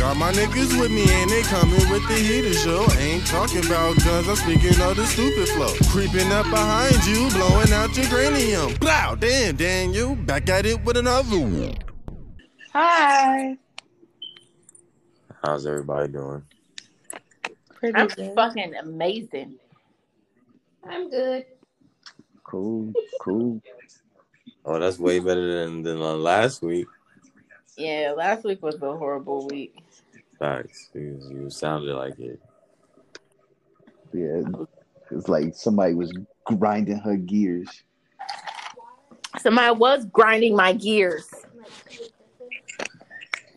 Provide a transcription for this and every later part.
Got my niggas with me and they coming with the heater show. Ain't talking about guns, I'm speaking of the stupid flow. Creeping up behind you, blowing out your cranium. Blow, damn, Daniel, back at it with another one. Hi. How's everybody doing? Pretty I'm good. fucking amazing. I'm good. Cool, cool. Oh, that's way better than than uh, last week. Yeah, last week was a horrible week. Facts. You, you sounded like it. Yeah, it's like somebody was grinding her gears. Somebody was grinding my gears.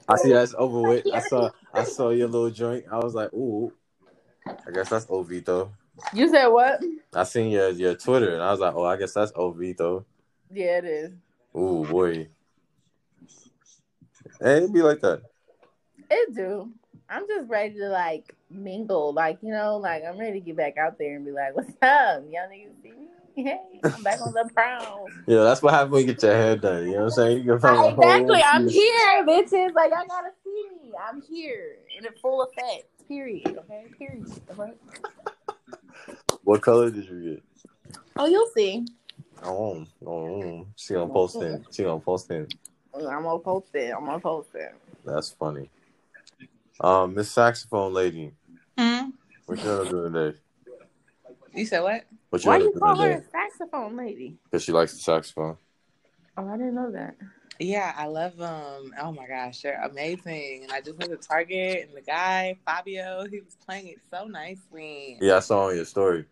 I see that's over with. I saw I saw your little joint. I was like, ooh. I guess that's Ovito. You said what? I seen your your Twitter and I was like, oh, I guess that's Ovito. Yeah, it is. Ooh boy. Hey, it be like that. It do. I'm just ready to like mingle, like you know, like I'm ready to get back out there and be like, "What's up, y'all niggas see me? Hey, I'm back on the prowl." Yeah, that's what happens when you get your hair done. You know what I'm saying? You a whole exactly. I'm excuse. here, bitches. Like I gotta see me. I'm here in a full effect. Period. Okay. Period. What color did you get? Oh, you'll see. Oh, oh, she gonna post it. She gonna post it. I'm gonna post it. I'm gonna post it. That's funny. Um, Miss Saxophone Lady, Hmm? what you gonna today? You said what? What you Why gonna you call her today? a saxophone lady? Because she likes the saxophone. Oh, I didn't know that. Yeah, I love them. Oh my gosh, they're amazing. And I just went to Target and the guy, Fabio, he was playing it so nicely. Yeah, I saw on your story.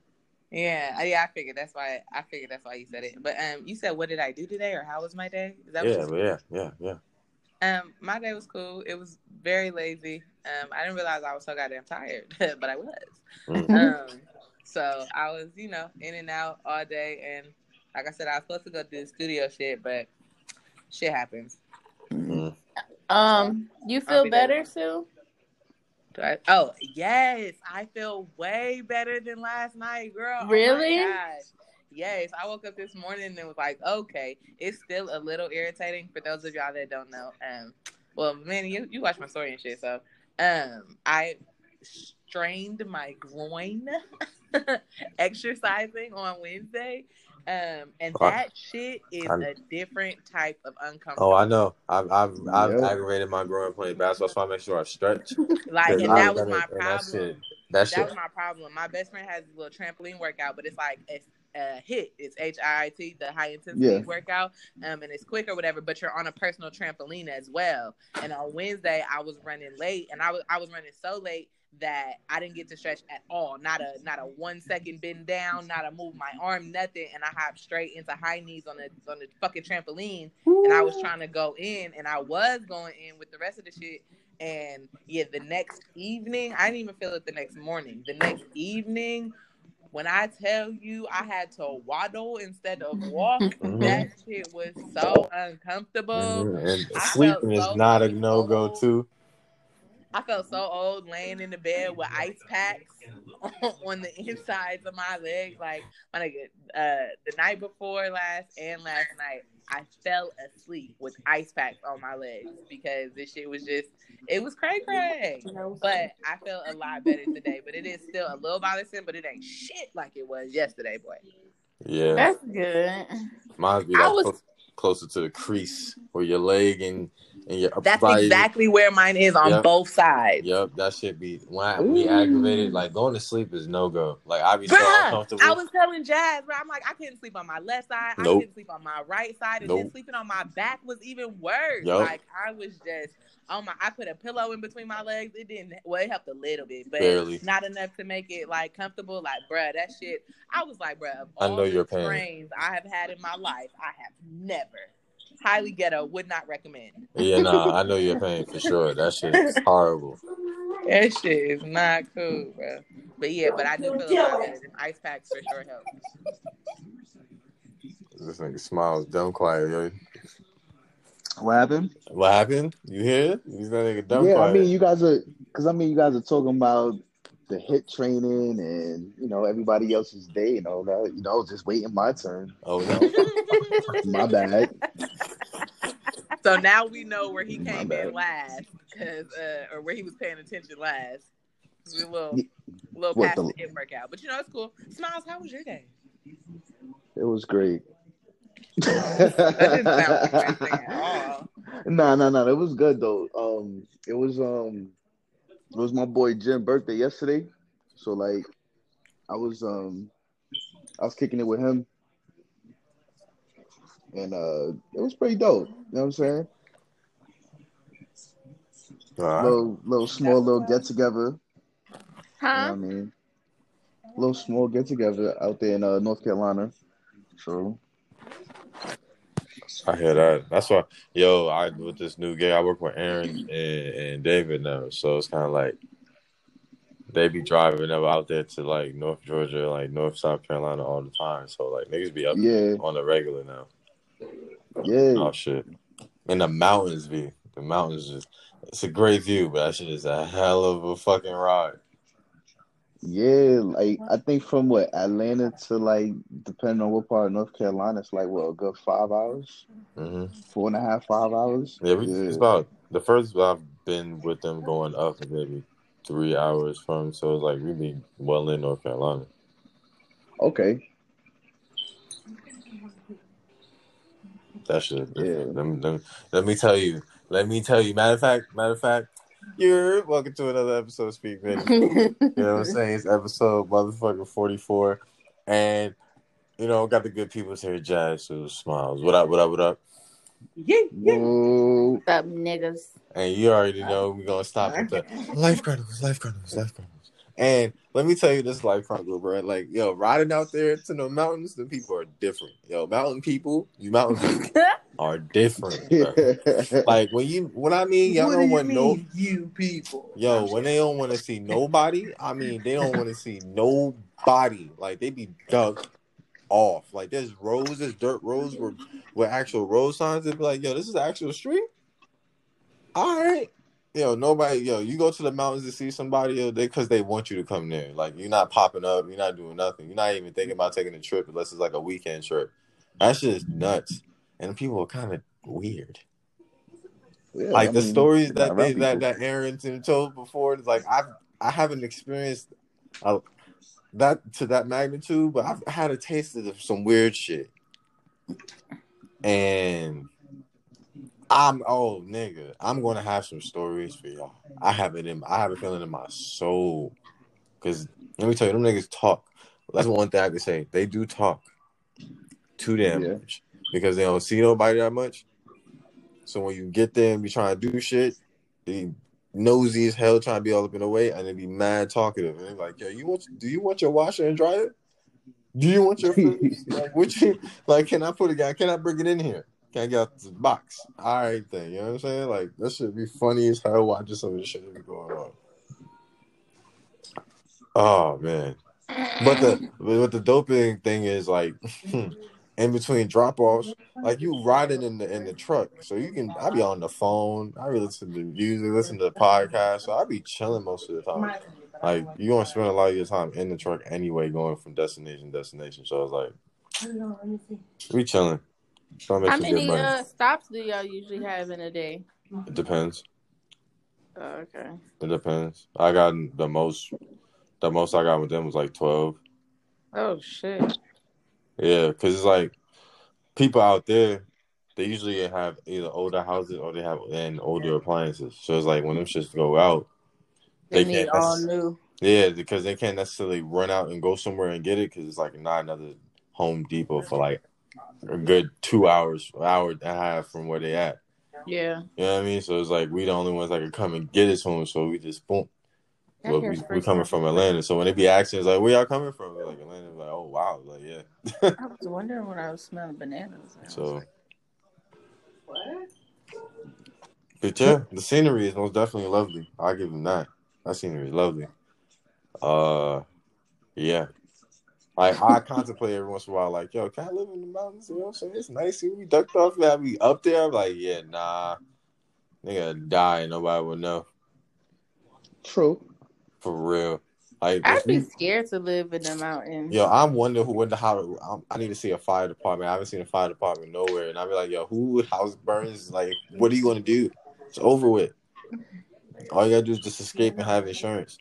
Yeah, yeah, I figured that's why I figured that's why you said it. But um you said what did I do today or how was my day? Is that Yeah, you yeah, yeah, yeah. Um, my day was cool. It was very lazy. Um, I didn't realize I was so goddamn tired, but I was. Mm. Um, so I was, you know, in and out all day, and like I said, I was supposed to go do the studio shit, but shit happens. Mm. Um, you feel be there. better, Sue? Do I, oh yes, I feel way better than last night, girl. Oh my Really? gosh. Yes, I woke up this morning and was like, okay, it's still a little irritating for those of y'all that don't know. Um, well, man, you you watch my story and shit, so um, I strained my groin exercising on Wednesday. Um, and Oh, that shit is I'm- a different type of uncomfortable. Oh, I know. I've I've, I've Yep. aggravated my groin playing basketball, so I make sure I stretch. like, and I- that was my that- and problem. That shit. That that shit. was my problem. My best friend has a little trampoline workout, but it's like it's a hit. It's H I I T, the high intensity Yeah. workout, um, and it's quick or whatever. But you're on a personal trampoline as well. And on Wednesday, I was running late, and I was I was running so late that I didn't get to stretch at all. Not a not a one second bend down, not a move my arm, nothing. And I hopped straight into high knees on the on the fucking trampoline and I was trying to go in, and I was going in with the rest of the shit. And yeah, the next evening, I didn't even feel it the next morning. The next evening, when I tell you I had to waddle instead of walk, Mhm. that shit was so uncomfortable. Mhm. And I sleeping is so not a no go too. I felt so old laying in the bed with ice packs on the insides of my legs. Like my nigga, uh, the night before last and last night, I fell asleep with ice packs on my legs because this shit was just it was cray cray. But I felt a lot better today. But it is still a little bothersome, but it ain't shit like it was yesterday, boy. Yeah, That's good. mine be I like was- clo- closer to the crease where your leg and and your That's body. exactly where mine is on Yep. both sides. Yep, that should be when I be aggravated. Like going to sleep is no go. Like I be so uncomfortable. I was telling Jazz, bro, I'm like, I couldn't sleep on my left side. I couldn't sleep on my right side. And then sleeping on my back was even worse. Yup. Like, I was just, oh my, I put a pillow in between my legs. It didn't, well, it helped a little bit, but Barely. not enough to make it like comfortable. Like, bruh, that shit, I was like, bruh, I all know the your pain. I have had in my life, I have never, highly ghetto, would not recommend. yeah, nah, I know your pain for sure. That shit is horrible. That shit is not cool, bro. But yeah, but I do feel a lot ice packs for sure help. This nigga smiles dumb quiet, yo. What happened? What happened? You hear? He's that nigga dumb yeah, quiet. I mean, you guys are because I mean, you guys are talking about the HIIT training and you know everybody else's day and all that. You know, just waiting my turn. oh no. My bad. So now we know where he My came bad. in last as uh, or where he was paying attention last. We a little, Yeah. little What past the- the workout, but you know it's cool. Smiles, how was your day? It was great. Nah, nah, nah. It was good though. Um, it was um, it was my boy Jim's birthday yesterday. So like, I was um, I was kicking it with him, and uh, it was pretty dope. You know what I'm saying? All right. Little, little small, little get together. You know what I mean? Little small get together out there in uh, North Carolina. So I hear that. That's why, yo, I with this new gig, I work with Aaron and, and David now, so it's kind of like they be driving them out there to like North Georgia, like North South Carolina all the time. So like niggas be up yeah, on the regular now. yeah. Oh shit, and the mountains be the mountains just it's a great view, but that shit is a hell of a fucking ride. Yeah, like I think from what Atlanta to like depending on what part of North Carolina, it's like what a good five hours, hmm four and a half, five hours. Yeah, we, it's about the first I've been with them going up is maybe three hours from, so it's like we be well in North Carolina. Okay. That shit. Yeah. Let me, let, me, let me tell you. Let me tell you. Matter of fact, matter of fact, you're welcome to another episode of Speak Vinny. You know what I'm saying? It's episode motherfucking 44. And, you know, got the good people here, Jazz, who smiles. What up, what up, what up? Yeah, yeah. Whoa. What's up, niggas? And you already know uh, we're going to stop with the Life Chronicles, Life Chronicles, Life Chronicles. And let me tell you this Life Chronicle, bro. Like, yo, riding out there to the mountains, the people are different. Yo, mountain people, you mountain people are different, bro. Like when you, when I mean, y'all What don't do want no, you people. yo, when they don't want to see nobody, I mean, they don't want to see nobody. Like they be dug off. Like there's roads, there's dirt roads where, with actual road signs. They be like, yo, this is the actual street. All right, yo, nobody, yo, you go to the mountains to see somebody, yo, they because they want you to come there. Like you're not popping up, you're not doing nothing, you're not even thinking about taking a trip unless it's like a weekend trip. That just nuts, and people are kind of weird Yeah, like I the mean, stories that they, that that Aaron told before, it's like I've I haven't experienced uh, that to that magnitude, but I've had a taste of some weird shit, and I'm oh nigga, I'm gonna have some stories for y'all. I have it in I have a feeling in my soul, because let me tell you, them niggas talk. That's one thing I can say. They do talk too damn Yeah. Because they don't see nobody that much. So when you get there and be trying to do shit, they nosy as hell trying to be all up in the way and they be mad talkative. And they're like, yo, you want do you want your washer and dryer? Do you want your food? like what you like can I put it can I bring it in here? Can I get out the box? All right then, you know what I'm saying? Like that should be funny as hell watching some of the shit be going on. Oh man. But the but the doping thing is like hmm, in between drop offs, like you riding in the in the truck, so you can. I be on the phone. I be listen to music, listen to the podcast, so I be chilling most of the time. Like you gonna spend a lot of your time in the truck anyway, going from destination to destination. So I was like, we chilling. Trying to make How many uh, stops do y'all usually have in a day? It depends. Oh, okay. It depends. I got the most. The most I got with them was like twelve. Oh shit. Yeah, because it's like people out there, they usually have either older houses or they have and older appliances. So it's like when them shits go out, They, They need can't all new. yeah, because they can't necessarily run out and go somewhere and get it because it's like not another Home Depot for like a good two hours, hour and a half from where they at. Yeah. You know what I mean? So it's like we the only ones that can come and get us home. So we just boom. Well, we, we coming from Atlanta. So when they be asking, it's like, where y'all coming from? We're like Atlanta. Like, oh wow, like yeah. I was wondering when I was smelling bananas. So, like, but yeah, the scenery is most definitely lovely. I'll give them that. That scenery is lovely. Uh, yeah. Like I contemplate every once in a while, like, yo, can I live in the mountains? You know what I'm saying? It's nice. See, we ducked off. Yeah, we up there. I'm like, yeah, nah. Nigga die and nobody would know. True. For real. Like, I'd be you- scared to live in the mountains. Yo, I'm wondering who went to how. I'm, I need to see a fire department. I haven't seen a fire department nowhere, and I'll be like, yo, who house burns? Like, what are you gonna do? It's over with. All you gotta do is just escape and have insurance.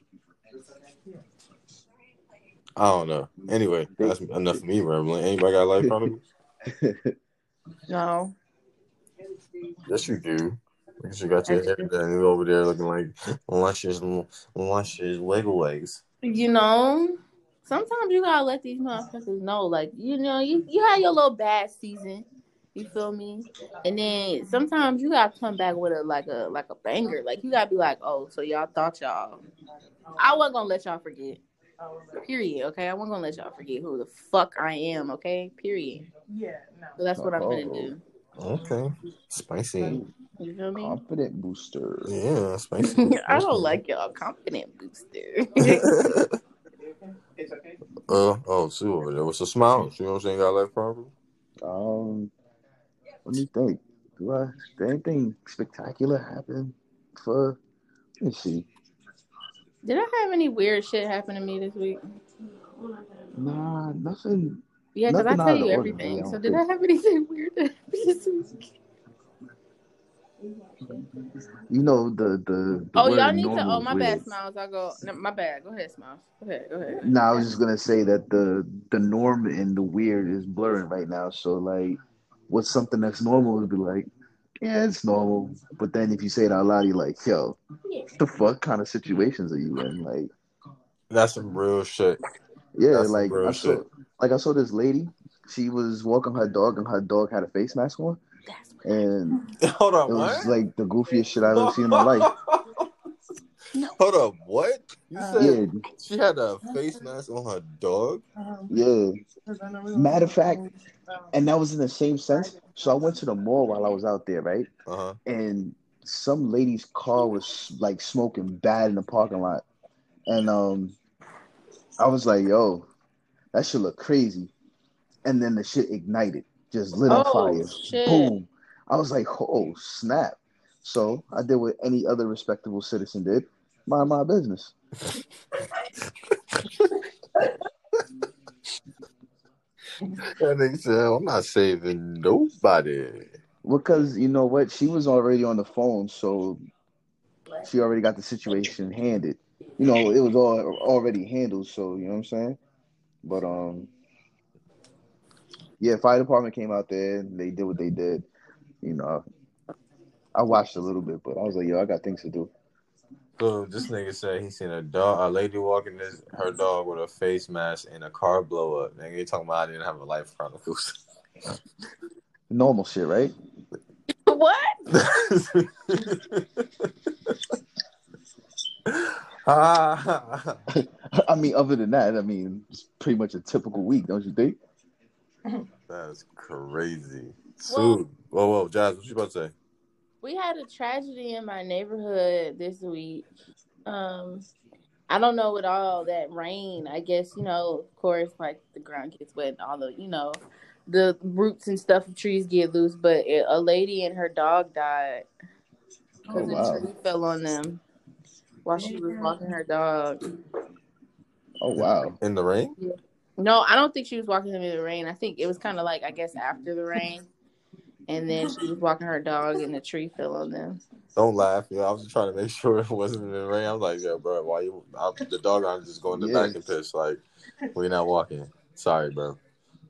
I don't know. Anyway, that's enough of me rambling. Anybody got a life problems? No. Yes, you do. Because you got your hair done. You over there looking like luscious, luscious wiggle legs. You know, sometimes you gotta let these motherfuckers know, like you know, you you had your little bad season. You feel me? And then sometimes you gotta come back with a like a like a banger. Like you gotta be like, oh, so y'all thought y'all. I wasn't gonna let y'all forget. Period. Okay, I wasn't gonna let y'all forget who the fuck I am. Okay. Period. Yeah, no. So that's what I'm gonna do. Okay. Spicy. You feel me? Confident booster. Yeah, spicy. I don't like y'all confident booster. It's okay. Uh, oh, Sue over there. What's a smile? You know what I'm saying? Got a life problem? Um, let me think. Do I? Did anything spectacular happen for? Let me see. Did I have any weird shit happen to me this week? Nah, nothing. Yeah, because I tell you everything. ordinary, So don't did I have anything weird that happened this week? You know the the. the Oh, y'all need to. Oh, my weird. bad, Smiles. I go. No, my bad. Go ahead, Smiles. Go ahead. Go ahead. Nah, I was just gonna say that the the norm and the weird is blurring right now. So like, what's something that's normal would be like, yeah, it's normal. But then if you say it out loud, you're like, yo, what the fuck kind of situations are you in? Like, That's some real shit. yeah, That's some like real I saw, shit. like I saw this lady. She was walking her dog, and her dog had a face mask on, That's and Hold on, it was what? like the goofiest shit I've ever seen in my life. Hold up, what? You said Yeah, she had a face mask on her dog? yeah. Matter of fact, and that was in the same sense. So I went to the mall while I was out there, right? Uh huh. and some lady's car was like smoking bad in the parking lot. And um I was like, yo, that should look crazy. And then the shit ignited, just lit on Oh, fire. shit. Boom. I was like, oh snap. So I did what any other respectable citizen did. Mind my business. That nigga said, I'm not saving nobody. Because you know what? She was already on the phone, so she already got the situation handed. You know, it was all already handled, so you know what I'm saying? But um yeah, fire department came out there and they did what they did. You know, I watched a little bit, but I was like, yo, I got things to do. So this nigga said he seen a dog, a lady walking this her dog with a face mask and a car blow up. Nigga, you talking about I didn't have a life chronicles. Normal shit, right? What? ah, I mean, other than that, I mean, it's pretty much a typical week, don't you think? that's crazy. Well- Sue, whoa, whoa, Jazz, what you about to say? We had a tragedy in my neighborhood this week. Um, I don't know with all that rain. I guess you know, of course, like the ground gets wet and all the you know, the roots and stuff of trees get loose. But it, a lady and her dog died because Oh, wow. a tree fell on them while she was walking her dog. Oh wow. In the rain? No, I don't think she was walking them in the rain. I think it was kind of like I guess after the rain, and then she was walking her dog and the tree fell on them. Don't laugh. Yeah, I was just trying to make sure it wasn't in the rain. I was like, yeah, bro, why you? I, the dog, I'm just going to the Yeah. back and piss. Like, we're not walking. Sorry, bro.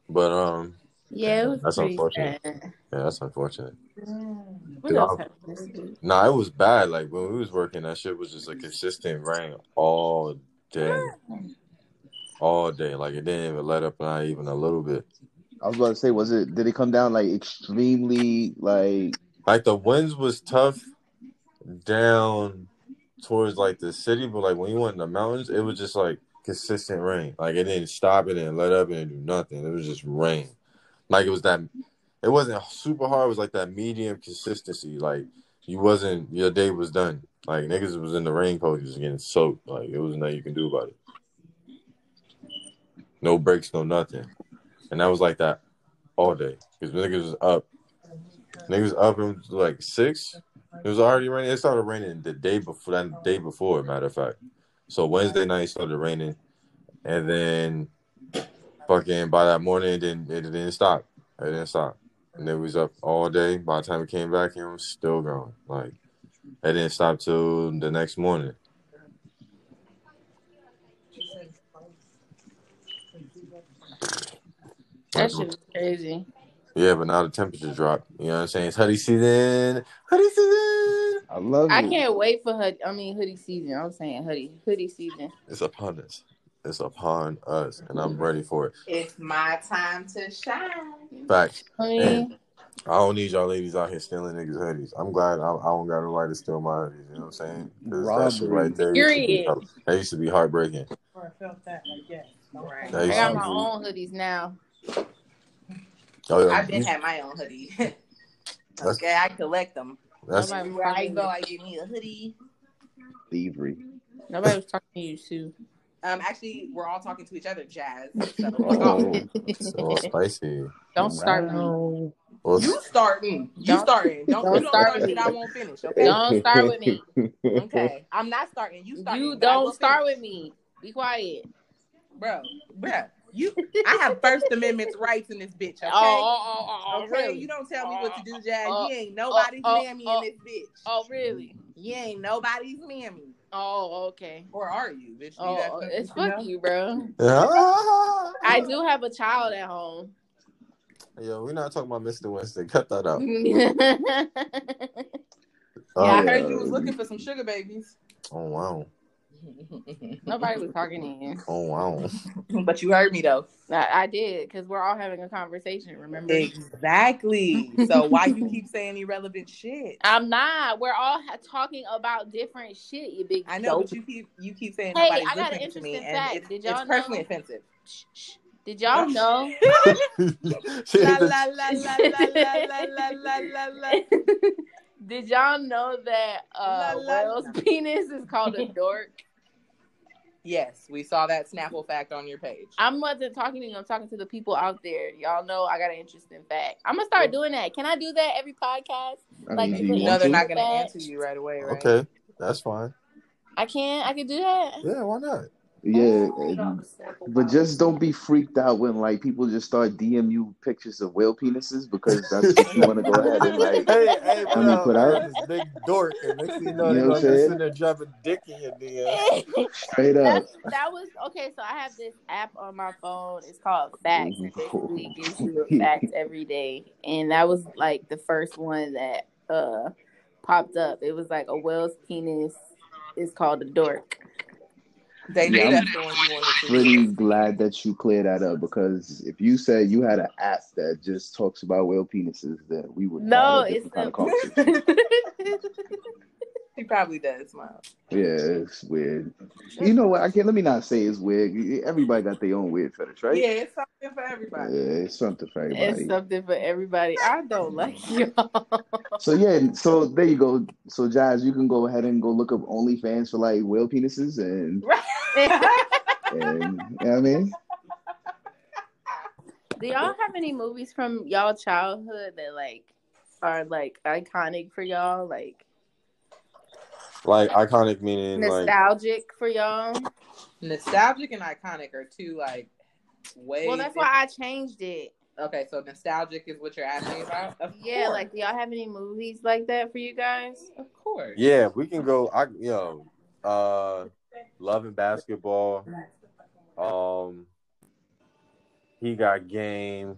But um, Yeah, it was That's unfortunate. sad. yeah, that's unfortunate. What Dude, I- happened this week? Nah, it was bad. Like when we was working, that shit was just a consistent rain all day, all day. Like it didn't even let up, not even a little bit. I was about to say, was it? Did it come down like extremely like? Like the winds was tough down towards like the city, but like when you went in the mountains, it was just like consistent rain. Like it didn't stop, it didn't let up, it didn't do nothing. It was just rain. Like it was that. It wasn't super hard. It was like that medium consistency. Like you wasn't your day was done. Like niggas was in the raincoat just getting soaked. Like it was nothing you can do about it. No breaks, no nothing. And that was like that all day. Because niggas was up. Niggas up and like six. It was already raining. It started raining the day before that day before, matter of fact. So Wednesday night started raining. And then fucking by that morning it didn't it didn't stop. It didn't stop. And it was up all day. By the time it came back, it was still going. Like It didn't stop till the next morning. That shit is crazy. Yeah, but now the temperature dropped. You know what I'm saying? It's hoodie season. Hoodie season. I love I can't wait for hoodie. I mean hoodie season. I'm saying hoodie hoodie season. It's upon us. It's upon us, and I'm mm-hmm. ready for it. It's my time to shine. Facts. I I don't need y'all ladies out here stealing niggas' hoodies. I'm glad I, I don't got nobody to steal my hoodies. You know what I'm saying? that shit right there. Used to, be, Period. that used to be heartbreaking. I felt that, like, yes. Right. That I got my be- own hoodies now. Oh, yeah. I've been had my own hoodie. okay, I collect them. That's Nobody- Everywhere I go, I get me a hoodie. Thievery. Nobody was talking to you, Sue. Um, actually, we're all talking to each other, Jazz. So, Oh. so spicy. Don't start with me. Wow. You starting? You Don't- starting? Don't, don't you don't start start with me. I won't finish. Okay. Don't start with me. Okay. I'm not starting. You starting? You but I will don't start finish. with me. Be quiet. bro, bro. You, I have First Amendment rights in this bitch. Oh, okay. Oh, oh, oh, oh, okay. really? You don't tell me what to do, Jazz. Oh, you ain't oh, nobody's oh, mammy oh, in this bitch. Oh, really? You ain't nobody's mammy. Oh, okay. Or are you, bitch? You Oh, that it's fucking- fuck you, bro. I do have a child at home. Yo, we're not talking about Mr. Winston. Cut that out. yeah, Oh, Yeah, I yeah. heard you was looking for some sugar babies. oh wow. Nobody was talking to you. Oh wow! but you heard me though. I, I did because we're all having a conversation. Remember exactly. so why you keep saying irrelevant shit? I'm not. We're all ha- talking about different shit. You big. I know, dope. but you keep you keep saying. Hey, I got an interesting fact. It's, Did y'all it's personally know? offensive. Shh, shh. Did y'all know? Did y'all know that uh, la, la, Will's la. penis is called a dork? Yes, we saw that Snapple fact on your page. I wasn't talking to you. I'm talking to the people out there. Y'all know I got an interesting fact. I'm gonna start doing that. Can I do that every podcast? I Like, mean, do you you You know they're not gonna Fact. answer you right away, right? Okay, that's fine. I can. I can do that. Yeah, why not? Yeah, and- but just don't be freaked out when like people just start DM you pictures of whale penises because that's what you want to go ahead and like. Hey, hey, I mean, put out- this big dork, and next thing you know, You they're know what gonna I'm just saying? sit there dropping dick in your DM. Straight up. That's, that was okay. So I have this app on my phone. It's called Facts. and basically it gives you a fact every day. And that was like the first one that uh popped up. It was like a whale's penis is called a dork. They knew Yeah, I'm that's the one you wanted to Pretty glad that you cleared that up because if you said you had an app that just talks about whale penises, then we would No, have a it's different kind of. He probably does smile. Yeah, it's weird. You know what? I can't. Let me not say it's weird. Everybody got their own weird fetish, right? Yeah, it's something for everybody. Yeah, everybody. it's something for everybody. it's everybody. something for everybody. I don't like y'all. So yeah, so there you go. So Jazz, you can go ahead and go look up OnlyFans for like whale penises and and you know what I mean. Do y'all have any movies from y'all childhood that like are like iconic for y'all? Like Like iconic meaning like nostalgic for y'all? Nostalgic and iconic are two like way. Well, that's why I changed it. Okay, so nostalgic is what you're asking about. Of Yeah, course. like do y'all have any movies like that for you guys? of course. yeah, we can go. I yo, uh, love and basketball. Um, he got game.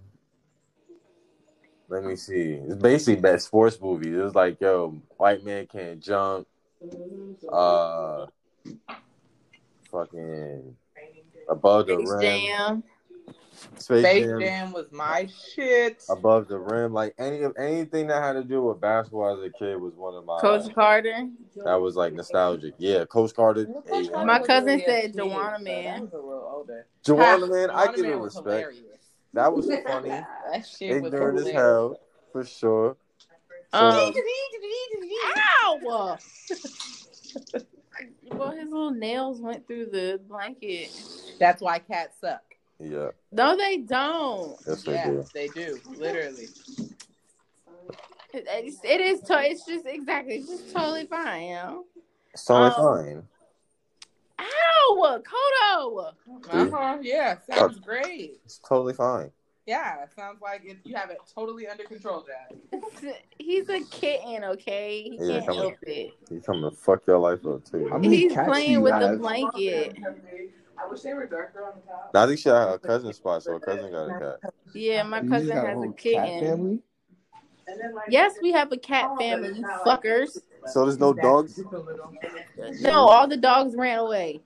Let me see. It's basically best sports movies. It was like yo, white man can't jump. Uh, fucking above the Space rim. Jam. Space Space Jam. Jam was my shit. above the rim. Like any anything that had to do with basketball as a kid was one of my Coach Carter. that was like nostalgic. Yeah, Coach Carter. Coach Carter My cousin really said Juwanna so Man. That was a little older. Juwanna man, I Juwanna give Man it respect. hilarious. That was funny. That shit was Ignorant as hell, for sure. So, Um, Ow! well, his little nails went through the blanket. That's why cats suck. yeah, No, they don't. yes they yeah, do. they do. Literally. It's, it is. To, it's just exactly. It's just totally fine. You know. It's totally Um, fine. Ow! Kodo. Uh huh. Yeah, sounds great. It's totally fine. Yeah, sounds like it, you have it totally under control, Jack. He's a kitten, okay? He Yeah, can't come help it. He's coming to fuck your life up too. How many He's playing you with the blanket. I wish they were darker on the top. I think she had a cousin spot, so her cousin got a cat. Yeah, my You cousin has a whole kitten. cat family? Yes, we have a cat family, you fuckers. So there's no dogs. No, all the dogs ran away.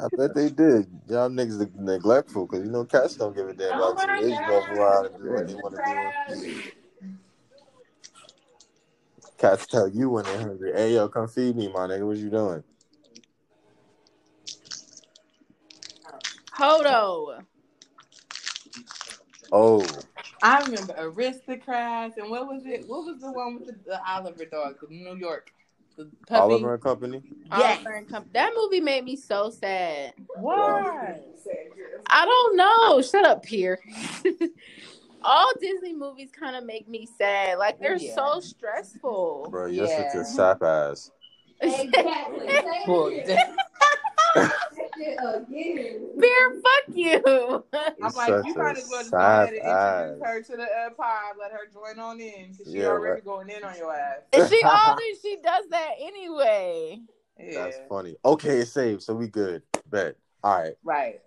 I bet they did. Y'all niggas are neglectful because you know cats don't give a damn Oh about you. They just walk around and do what they want to do. Cats tell you when they're hungry. Hey yo, come feed me, my nigga. What you doing? Hodo. Oh, I remember Aristocrats and what was it? What was the one with the, the Oliver dog, the New York, the puppy? Oliver and Company. Yes. Oliver and Company. That movie made me so sad. Why? I don't know. Shut up, Pierre. All Disney movies kind of make me sad. Like they're Yeah. so stressful. Bro, you're Yeah. such a sap ass. Well, Pierre, fuck you. I'm like, you such might a as well just go ahead and introduce her to the uh, pod, let her join on in, because she Yeah, already right. going in on your ass. And she always she does that anyway. Yeah, That's funny. Okay, it's saved, so we good. Bet. All right. right.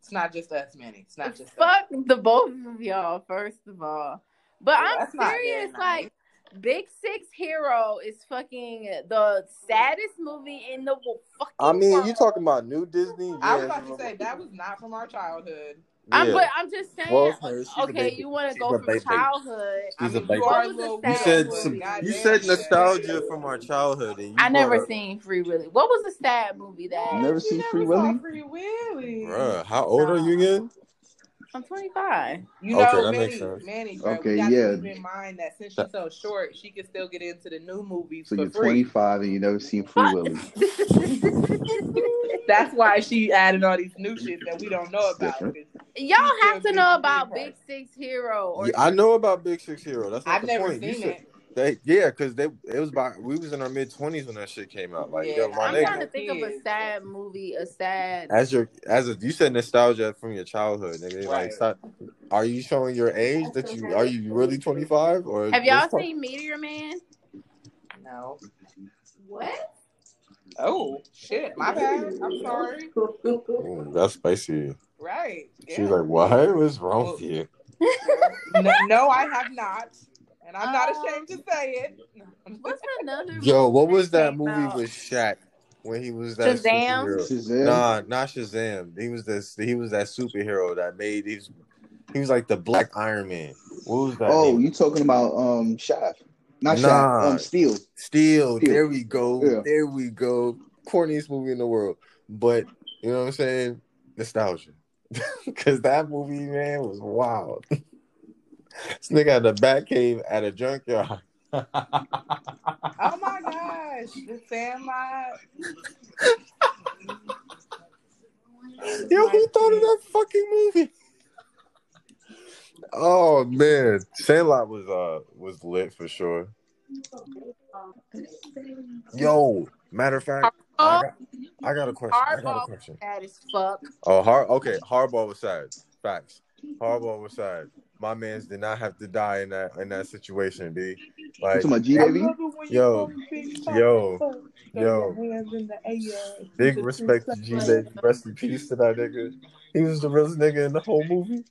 It's not just us, Manny. It's not just us. Fuck the both of y'all, first of all. But Yeah, I'm that's not very serious, like Big Six Hero is fucking the saddest movie in the wo- fucking I mean, world. you talking about new Disney? I was about to say that was not from our childhood. I'm, but I'm just saying. Well, her- okay, you want to go a from baby. childhood? I She's a mean, baby. you are a was little You said some, you said man. nostalgia from our childhood, and you I never up- seen Free Willy. What was the sad movie that? You never You seen never Free saw Willy? Free Willy. Bruh, how old are you again? I'm 25. You Okay, know, that Manny, makes sense. Manny, bro, Okay, we yeah. keep in mind that since she's so short, she can still get into the new movies So for you're free. 25 and you never seen Free Willy. That's why she added all these new shit that we don't know about. Y'all have to know about big Big Six Hero. Or Yeah, I know about Big Six Hero. That's not I've the never point. You seen said- it. They, yeah, because they it was by we was in our mid twenties when that shit came out. Like, Yeah, yo, my I'm nigga, trying to think of a sad movie, a sad. as your as a you said nostalgia from your childhood, nigga. Like, stop. Are you showing your age that you are you really twenty five or Have y'all what's part- seen Meteor Man? No. What? Oh shit! My bad. I'm sorry. Ooh, that's spicy. Right. She's Yeah. like, what? What's wrong with you? no, no, I have not, and I'm not Um, ashamed to say it. What's another? Yo, what was that movie out? with Shaq when he was that Shazam? superhero? Shazam. Nah, not Shazam. He was this. He was that superhero that made. He was, he was like the Black Iron Man. What was that? Oh, name? you talking about um Shaft? Not Nah. Shaft. Um, Steel. Steel. Steel. There we go. Yeah. There we go. Corniest movie in the world. But you know what I'm saying? Nostalgia. Cause that movie, man, was wild. this nigga had a bat cave at a junkyard. Oh my gosh, the Sandlot. Yo, who thought of that fucking movie? Oh man, Sandlot was uh was lit for sure. Yo, matter of fact, I got, I got a question. I got a Hardball question. sad as fuck. Oh, hard. Okay, Hardball was sad. Facts. Hardball was sad. My man's did not have to die in that in that situation. B. You Like, talking about G baby? Yo, yo, yo. big respect to G Baby. Rest in peace to that nigga. He was the realest nigga in the whole movie.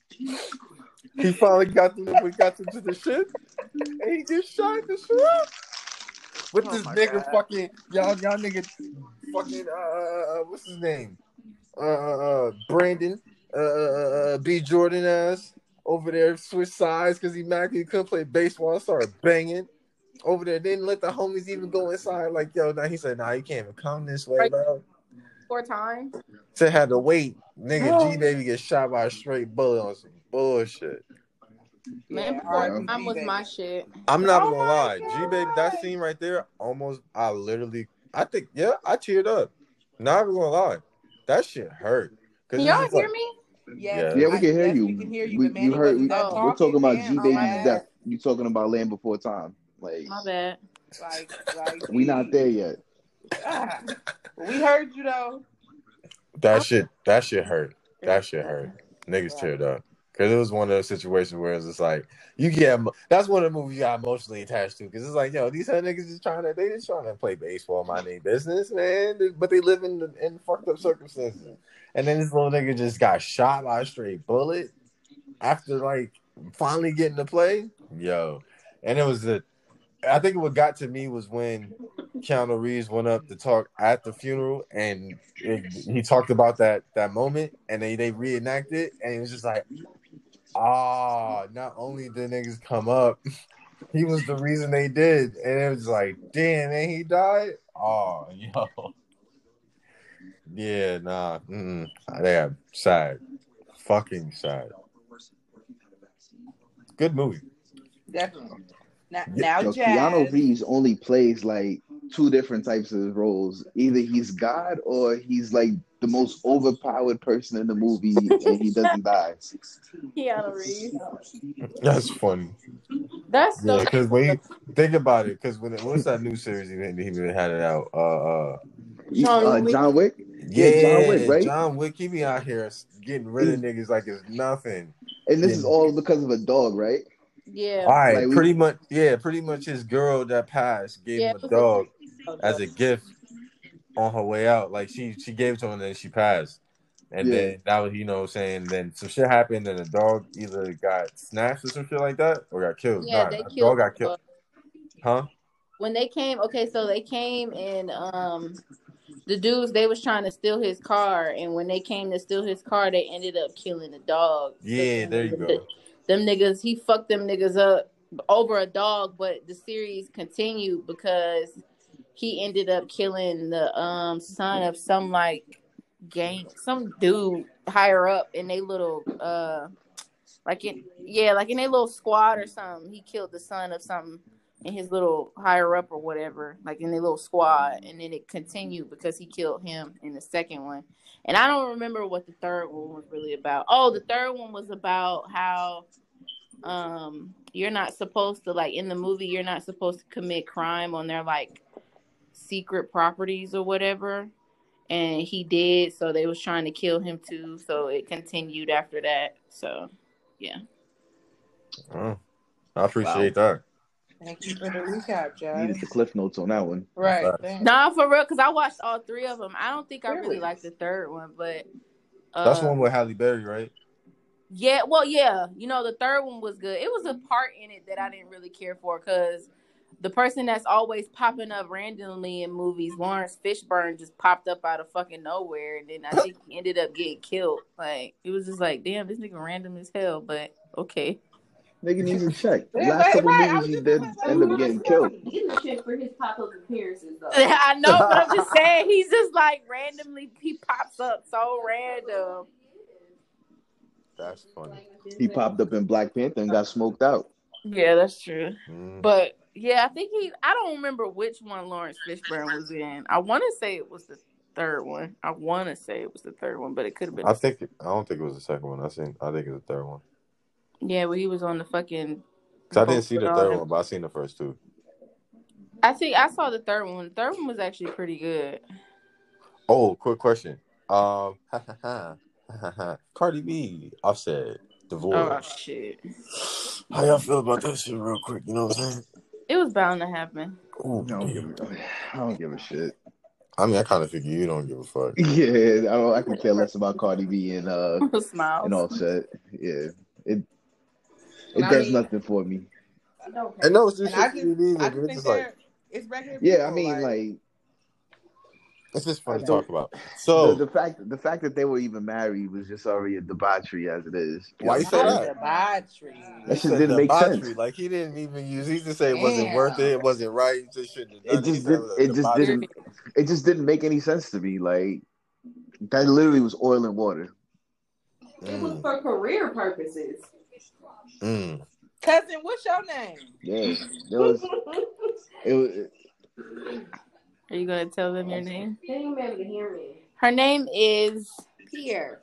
He finally got them. We got them to the shit, and he just shot the shit up. With Oh this my nigga God. fucking y'all y'all nigga fucking uh, uh, uh what's his name uh uh, uh Brandon uh, uh uh, B Jordan ass over there switch sides because he mad 'cause he couldn't play baseball. And started banging over there. Didn't let the homies even go inside. Like yo now he said nah you can't even come this way Right. bro. Four times. so had to wait. Nigga G oh. baby get shot by a straight bullet on some bullshit. Man, Yeah, before R.I.P. time was my shit. I'm not Oh gonna my lie. G baby that scene right there almost I literally I think yeah I teared up. Not even gonna lie. That shit hurt. 'Cause Can y'all hear like- me? Yes, Yeah, we can hear yes, you. We can hear you. We- but Manny you heard- wasn't that Oh. We're talking about Damn, G baby's bad. death. You talking about Land Before Time? Like My bad. Like, like we not there yet. Ah, we heard you though. That shit, that shit hurt. That shit hurt. Niggas teared up. Because it was one of those situations where it's just like you get that's one of the movies you got emotionally attached to because it's like yo these other niggas just trying to they just trying to play baseball, my name business, man, but they live in in fucked up circumstances, and then this little nigga just got shot by a straight bullet after like finally getting to play, yo, and it was the I think what got to me was when Keanu Reeves went up to talk at the funeral, and it, he talked about that that moment, and they they reenacted, it and it was just like, ah, not only did niggas come up, he was the reason they did, and it was like, damn, and he died. Oh, yo, yeah, nah, mm, yeah, sad, fucking sad. Good movie. Definitely. Now, now Yo, Jazz. Keanu Reeves only plays like two different types of roles. Either he's God or he's like the most overpowered person in the movie and he doesn't die. Keanu Reeves. That's funny. That's so Yeah, because when you think about it, because when it, what's that new series he, he even had it out? Uh, uh, John Uh, Wick. John Wick? yeah, John Wick, right? John Wick, he be out here getting rid of niggas like it's nothing. And this Yeah. is all because of a dog, right? Yeah. All right, Like, we- pretty much, yeah, pretty much his girl that passed gave Yeah, him a dog as a gift on her way out. Like she she gave it to him and then she passed. And Yeah. then that was you know I'm saying then some shit happened and the dog either got snatched or some shit like that or got killed. Yeah, Nah, they killed. dog got killed. Huh? when they came okay so they came and um the dudes they was trying to steal his car and when they came to steal his car they ended up killing the dog Yeah, them there you niggas- go. Them niggas he fucked them niggas up over a dog but the series continued because he ended up killing the um son of some like gang some dude higher up in they little uh like in yeah like in a little squad or something. He killed the son of something in his little higher up or whatever, like in the little squad, and then it continued because he killed him in the second one. And I don't remember what the third one was really about. Oh, the third one was about how um you're not supposed to like in the movie you're not supposed to commit crime on their like secret properties or whatever. And he did, so they was trying to kill him too. So it continued after that. So yeah. Oh, I appreciate that. Thank you for the recap, Jazz. Needed the cliff notes on that one. Right. Facts. Nah, for real, because I watched all three of them. I don't think I really Really? liked the third one, but uh, That's one with Halle Berry, right? yeah, well, yeah, you know, the third one was good. It was a part in it that I didn't really care for because the person that's always popping up randomly in movies, Laurence Fishburne, just popped up out of fucking nowhere, and then I think he ended up getting killed. Like it was just like, damn, this nigga random as hell, but okay. Nigga needs a check. The Yeah, last right, couple right. I movies he did end up getting killed. He's a shit for his pop up appearances, though. I know, but I'm just saying he's just like randomly he pops up so random. That's funny. He popped up in Black Panther and got smoked out. Yeah, that's true. Mm. But yeah, I think he. I don't remember which one Laurence Fishburne was in. I want to say it was the third one. I want to say it was the third one, but it could have been. I think I don't think it was the second one. I seen. I think it was the third one. Yeah, but he was on the fucking. 'Cause I didn't see the boat with all third them- one, but I seen the first two. I think I saw the third one. The third one was actually pretty good. Oh, quick question. Um, Cardi B, Offset, divorce. Oh shit! How y'all feel about that shit, real quick? You know what I'm saying? It was bound to happen. Ooh, I don't give don't give a shit. I mean, I kind of figure you don't give a fuck. Yeah, I, don't, I can care less about Cardi B and uh Smiles. and Offset. Yeah, it it I does mean- nothing for me. And no, it's just, I shit just, you need, I nigga. just It's just like it's regular. Yeah, I mean, like it's just fun to talk about. So the fact the fact that they were even married was just already a debauchery as it is. Why you say not that? debauchery. That he shit didn't make debauchery. sense. Like he didn't even use. He just said it wasn't Damn. worth it. It wasn't right. He just shouldn't have done It just said did. was a It just debauchery. didn't. It just didn't make any sense to me. Like that literally was oil and water. It was for career purposes. Mm. Cousin, what's your name? Yeah, it was. It was. Are you gonna tell them your name? They ain't able to hear me. Her name is Pierre.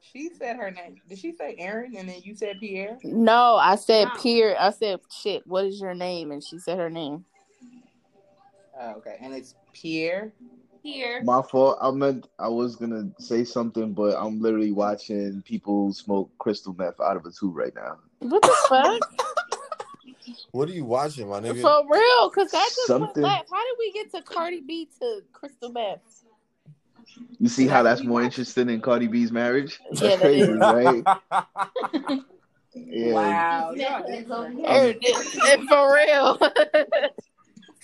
She said her name. Did she say Aaron and then you said Pierre? no. I said No. Pierre. I said shit. What is your name? And she said her name. Oh, okay. And it's Pierre. Here. My fault. I meant I was gonna say something, but I'm literally watching people smoke crystal meth out of a tube right now. What the fuck? What are you watching, my nigga? For real? Because that just Something- went left. How did we get to Cardi B to Crystal Meth? You see how that's more interesting than Cardi B's marriage? That's Yeah, crazy, is. right? Yeah. Wow. Netflix over here. And for real.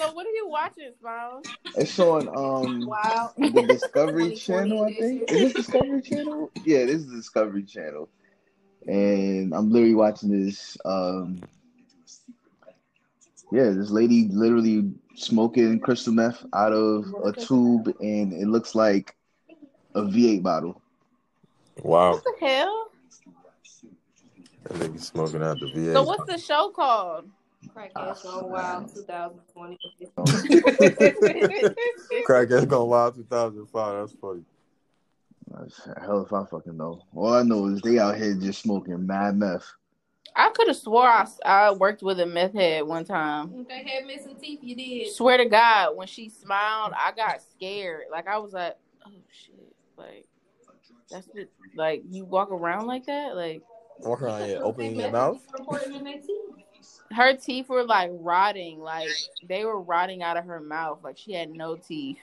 so what are you watching, Smiles? It's on um Wow. the Discovery Channel, I think. Is this Discovery Channel? Yeah, this is the Discovery Channel. And I'm literally watching this um yeah, this lady literally smoking crystal meth out of a tube and it looks like a V8 bottle. wow. What the hell? That nigga smoking out the V8. So what's the show called? Ah, Crackheads Gone Wild 2020. Crackhead gone wild 2005. That's funny. Hell if I fucking know. All I know is they out here just smoking mad meth. I could have swore I, I worked with a meth head one time. They had missing teeth. You did. Swear to God, when she smiled, I got scared. Like I was like, "Oh shit!" Like that's it. Like you walk around like that. Like Walk around here, opening your Meth mouth. Is reported in their teeth. her teeth were like rotting. Like they were rotting out of her mouth. Like she had no teeth.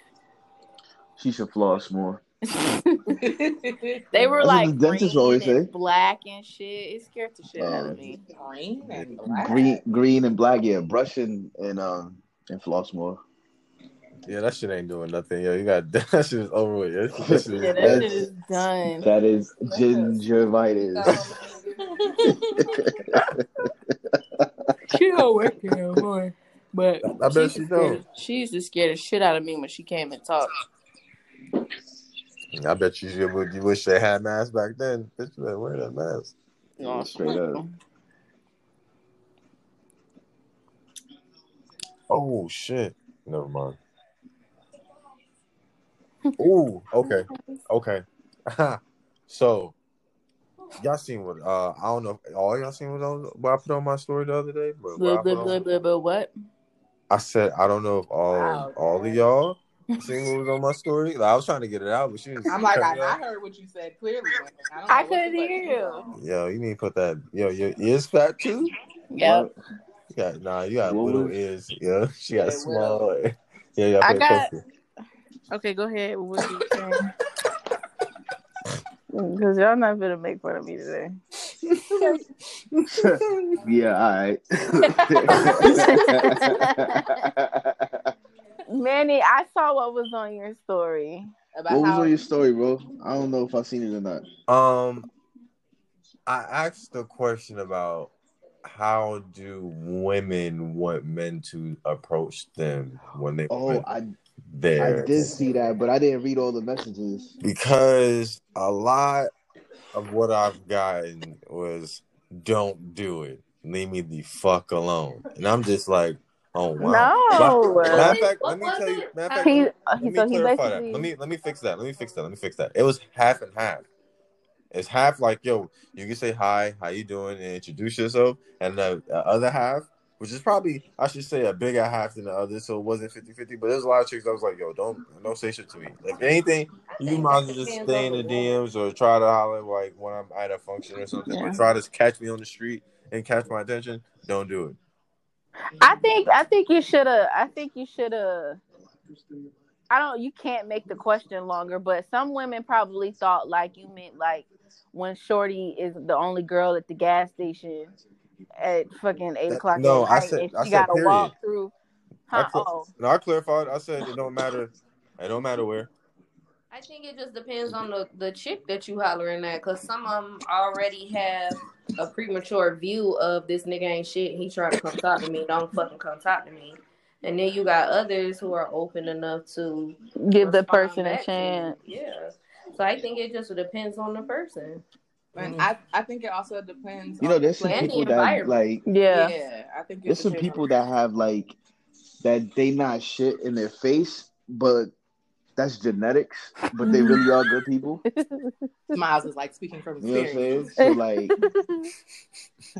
She should floss more. they were That's like the dentist green always and say. black and shit. It scared the shit out Um, of me. Green and black. Green green and black, yeah. Brushing and um and floss more. Yeah, that shit ain't doing nothing. Yo, you got that shit is over with. That shit- that shit is Yeah, that shit is done. That is gingivitis. She don't work here no more. But I bet she used don't. scare- She used to scare the shit out of me when she came and talked. I bet you, you you wish they had masks back then. Bitch, you better wear that mask. Yeah, straight up. Oh shit. Never mind. Ooh, okay. Okay. so y'all seen what uh I don't know if all y'all seen what, I was- what I put on my story the other day, but what Blah, I, blah, put blah, blah, blah, what? I said I don't know if all Wow. all of y'all seen what was on my story. Like, I was trying to get it out, but she was I'm like, I, I heard what you said clearly. I, I couldn't hear you you. on. Yo, you need to put that yo, your ears fat too? Yep. You got nah, you got What little ears. Yeah, she got Yeah, small. Yeah, yeah. I got- closer. Okay, go ahead. What were you saying? Because y'all not gonna make fun of me today. yeah, all right. Manny, I saw what was on your story. About what was how on your story, bro? I don't know if I've seen it or not. Um, I asked the question about how do women want men to approach them when they Oh, I they're I did see that, but I didn't read all the messages. because a lot of what I've gotten was don't do it, leave me the fuck alone, and I'm just like, oh wow. No. Matter of fact, let me tell you. Matter of fact, He, uh, let me so he clarify basically. that. Let me let me fix that. Let me fix that. Let me fix that. It was half and half. It's half like, yo, you can say hi, how you doing, and introduce yourself, and the, the other half, which is probably I should say a bigger half than the other, so it wasn't 50-50, But there's a lot of chicks I was like, yo, don't don't say shit to me. If anything, you might as well just stay in the DMs or try to holler like when I'm at a function or something. Yeah. But try to catch me on the street and catch my attention. Don't do it. I think I think you should have. I think you should have. I don't. You can't make the question longer, but some women probably thought like you meant like when Shorty is the only girl at the gas station at fucking eight o'clock no, at I night, said- and I she said got to period. walk through. I cl- Oh, No, I clarified. I said it don't matter. It don't matter where. I think it just depends on the, the chick that you hollering at, because some of them already have a premature view of this nigga ain't shit. He trying to come talk to me. Don't fucking come talk to me. And then you got others who are open enough to give the person a back to you. chance. Yeah. So I think it just depends on the person. And mm. I, I think it also depends. You know, on there's some people that like Yeah. Yeah, I think there's some people that have like that they not shit in their face, but that's genetics. But they really are good people. Miles is like speaking from You know what I'm saying? experience. So like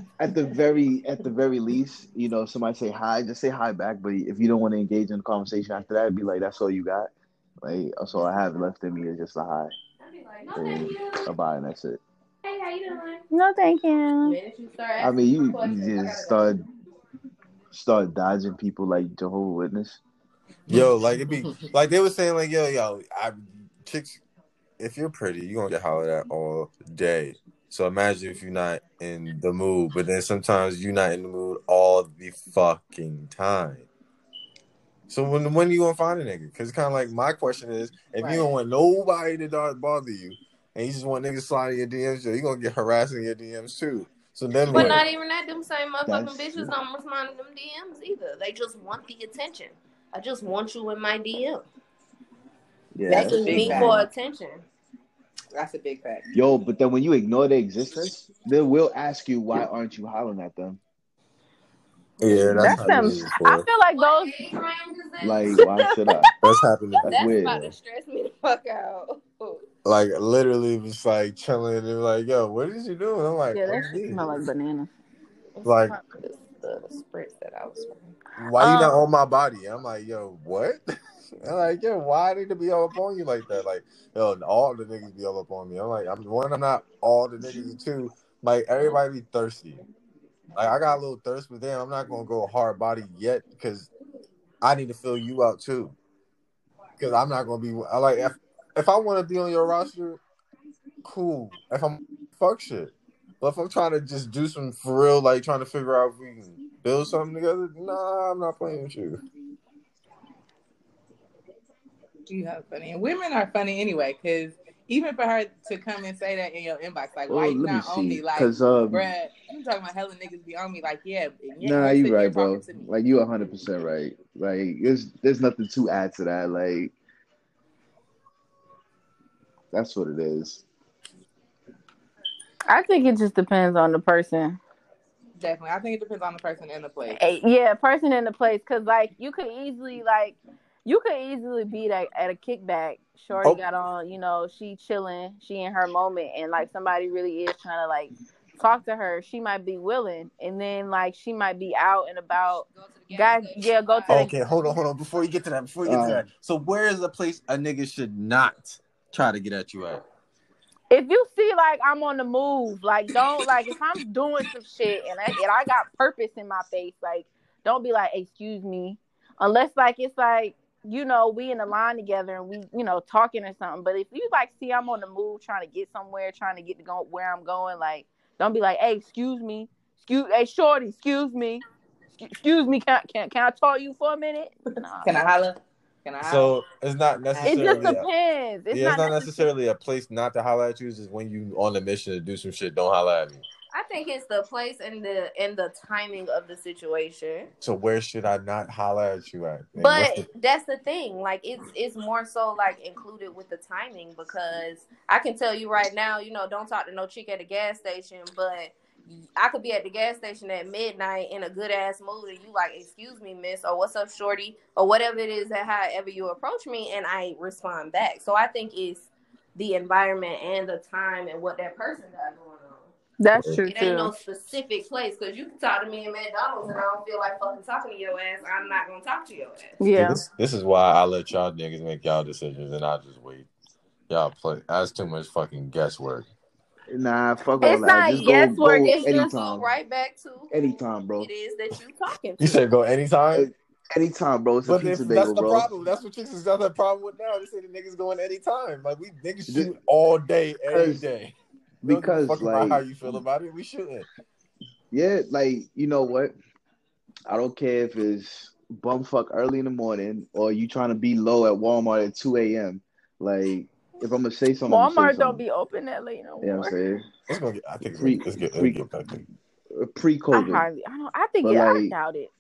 at the very at the very least, you know, somebody say hi, just say hi back. But if you don't want to engage in the conversation after that, be like, that's all you got. Like so, I have left in me is just a hi. I'd like, no, and a buy, and that's it. Hey, how you doing? No, thank you. you I mean, you, you just start start dodging people like Jehovah Witness. Yo, like it be like they were saying, like yo, yo, I chicks. If you're pretty, you are gonna get hollered at all day. So imagine if you're not in the mood, but then sometimes you're not in the mood all the fucking time. So when when you gonna find a nigga? Because kind of like my question is, if Right. you don't want nobody to bother you, and you just want niggas sliding your DMs, yo, you gonna get harassing your DMs too. So then But what? not even that. Them same motherfucking That's bitches true. don't respond to them DMs either. They just want the attention. I just want you in my DM. Yeah, That's Begging big me fact. for attention. That's a big fact. Yo, but then when you ignore their existence, they will ask you why aren't you hollering at them? yeah, that's, That's how them. I feel like What those. age range is that? Like, why should I? That's happening. That's That's weird. about to stress me the fuck out. Like literally was like chilling and like, yo, what is you doing? I'm like, Yeah, that "Oh, smell like banana. Like- It's the spritz that I was wearing. why you not Um, on my body? I'm like, yo, what? I'm like, yo, why need to be all up on you like that? Like, yo, all the niggas be all up on me. I'm like, I'm one, I'm not all the niggas, and two, like everybody be thirsty. Like I got a little thirst, but damn, I'm not gonna go hard body yet because I need to fill you out too. Because I'm not gonna be I like if if I want to be on your roster, cool. If I'm fuck shit, but if I'm trying to just do some for real, like trying to figure out if we can build something together, nah, I'm not playing with you. You have funny, and women are funny anyway. Because even for her to come and say that in your inbox, like, Well, why you let me not on me? Like, because um, bruh, you talking about hella niggas be on me? Like, yeah, you nah, you right, bro. talking to me. Like you 100 percent right. Like there's there's nothing to add to that. Like that's what it is. I think it just depends on the person. Definitely, I think it depends on the person and the place. Eh, Yeah, person in the place. Cause like you could easily like you could easily be like at a kickback. Shorty Oh. got on, you know, she chilling, she in her moment, and like somebody really is trying to like talk to her. She might be willing, and then like she might be out and about. Go to the gas Guys, yeah, go to the- Okay, hold on, hold on. Before you get to that, before you get to Uh, that, so where is a place a nigga should not try to get at you at? if you see like I'm on the move, like don't like if I'm doing some shit and I, and I got purpose in my face, like don't be like, excuse me, unless like it's like you know we in the line together and we you know talking or something. But if you like see I'm on the move trying to get somewhere, trying to get to go where I'm going, like don't be like, hey, excuse me, excuse, hey, shorty, excuse me, Excuse- excuse me, can can can I talk to you for a minute? Nah. Can I holla? Can I? holla? So it's not necessarily. It necessarily. just depends. It's yeah, it's not necessarily. necessarily a place not to holler at you. It's just when you on a mission to do some shit, don't holler at me. I think it's the place and the and the timing of the situation. So where should I not holler at you at? And But the- that's the thing. Like it's it's more so like included with the timing because I can tell you right now, you know, don't talk to no chick at a gas station, but I could be at the gas station at midnight in a good ass mood and you like, excuse me, miss, or what's up, shorty, or whatever it is that however you approach me and I respond back. So I think it's the environment and the time and what that person got going on. That's true It ain't no specific place because you can talk to me in McDonald's and I don't feel like fucking talking to your ass. I'm not gonna talk to your ass. Yeah. This, this is why I let y'all niggas make y'all decisions and I just wait. Y'all play. That's too much fucking guesswork. Nah, fuck all It's that. not Just go, guesswork, go It's just anytime. go right back to who Anytime, bro. it is that you talking to. You said go anytime. Anytime, bro. It's a But if pizza that's the bro. problem. That's what chicks is got that problem with now. They say the niggas going anytime. Like we niggas Ju- shoot all day, every day. Because- day. We don't give a Because fuck about how you feel about it. We shooting. Yeah, like you know what? I don't care if it's bumfuck early in the morning or you trying to be low at Walmart at two a.m. Like if I'm gonna say something, Walmart say don't be open that late no You know what more. I'm saying? It's gonna get. I think it's, Free- it's get. free- It'll get better. Pre I COVID. hardly. I don't. I think. But, it, I doubt it.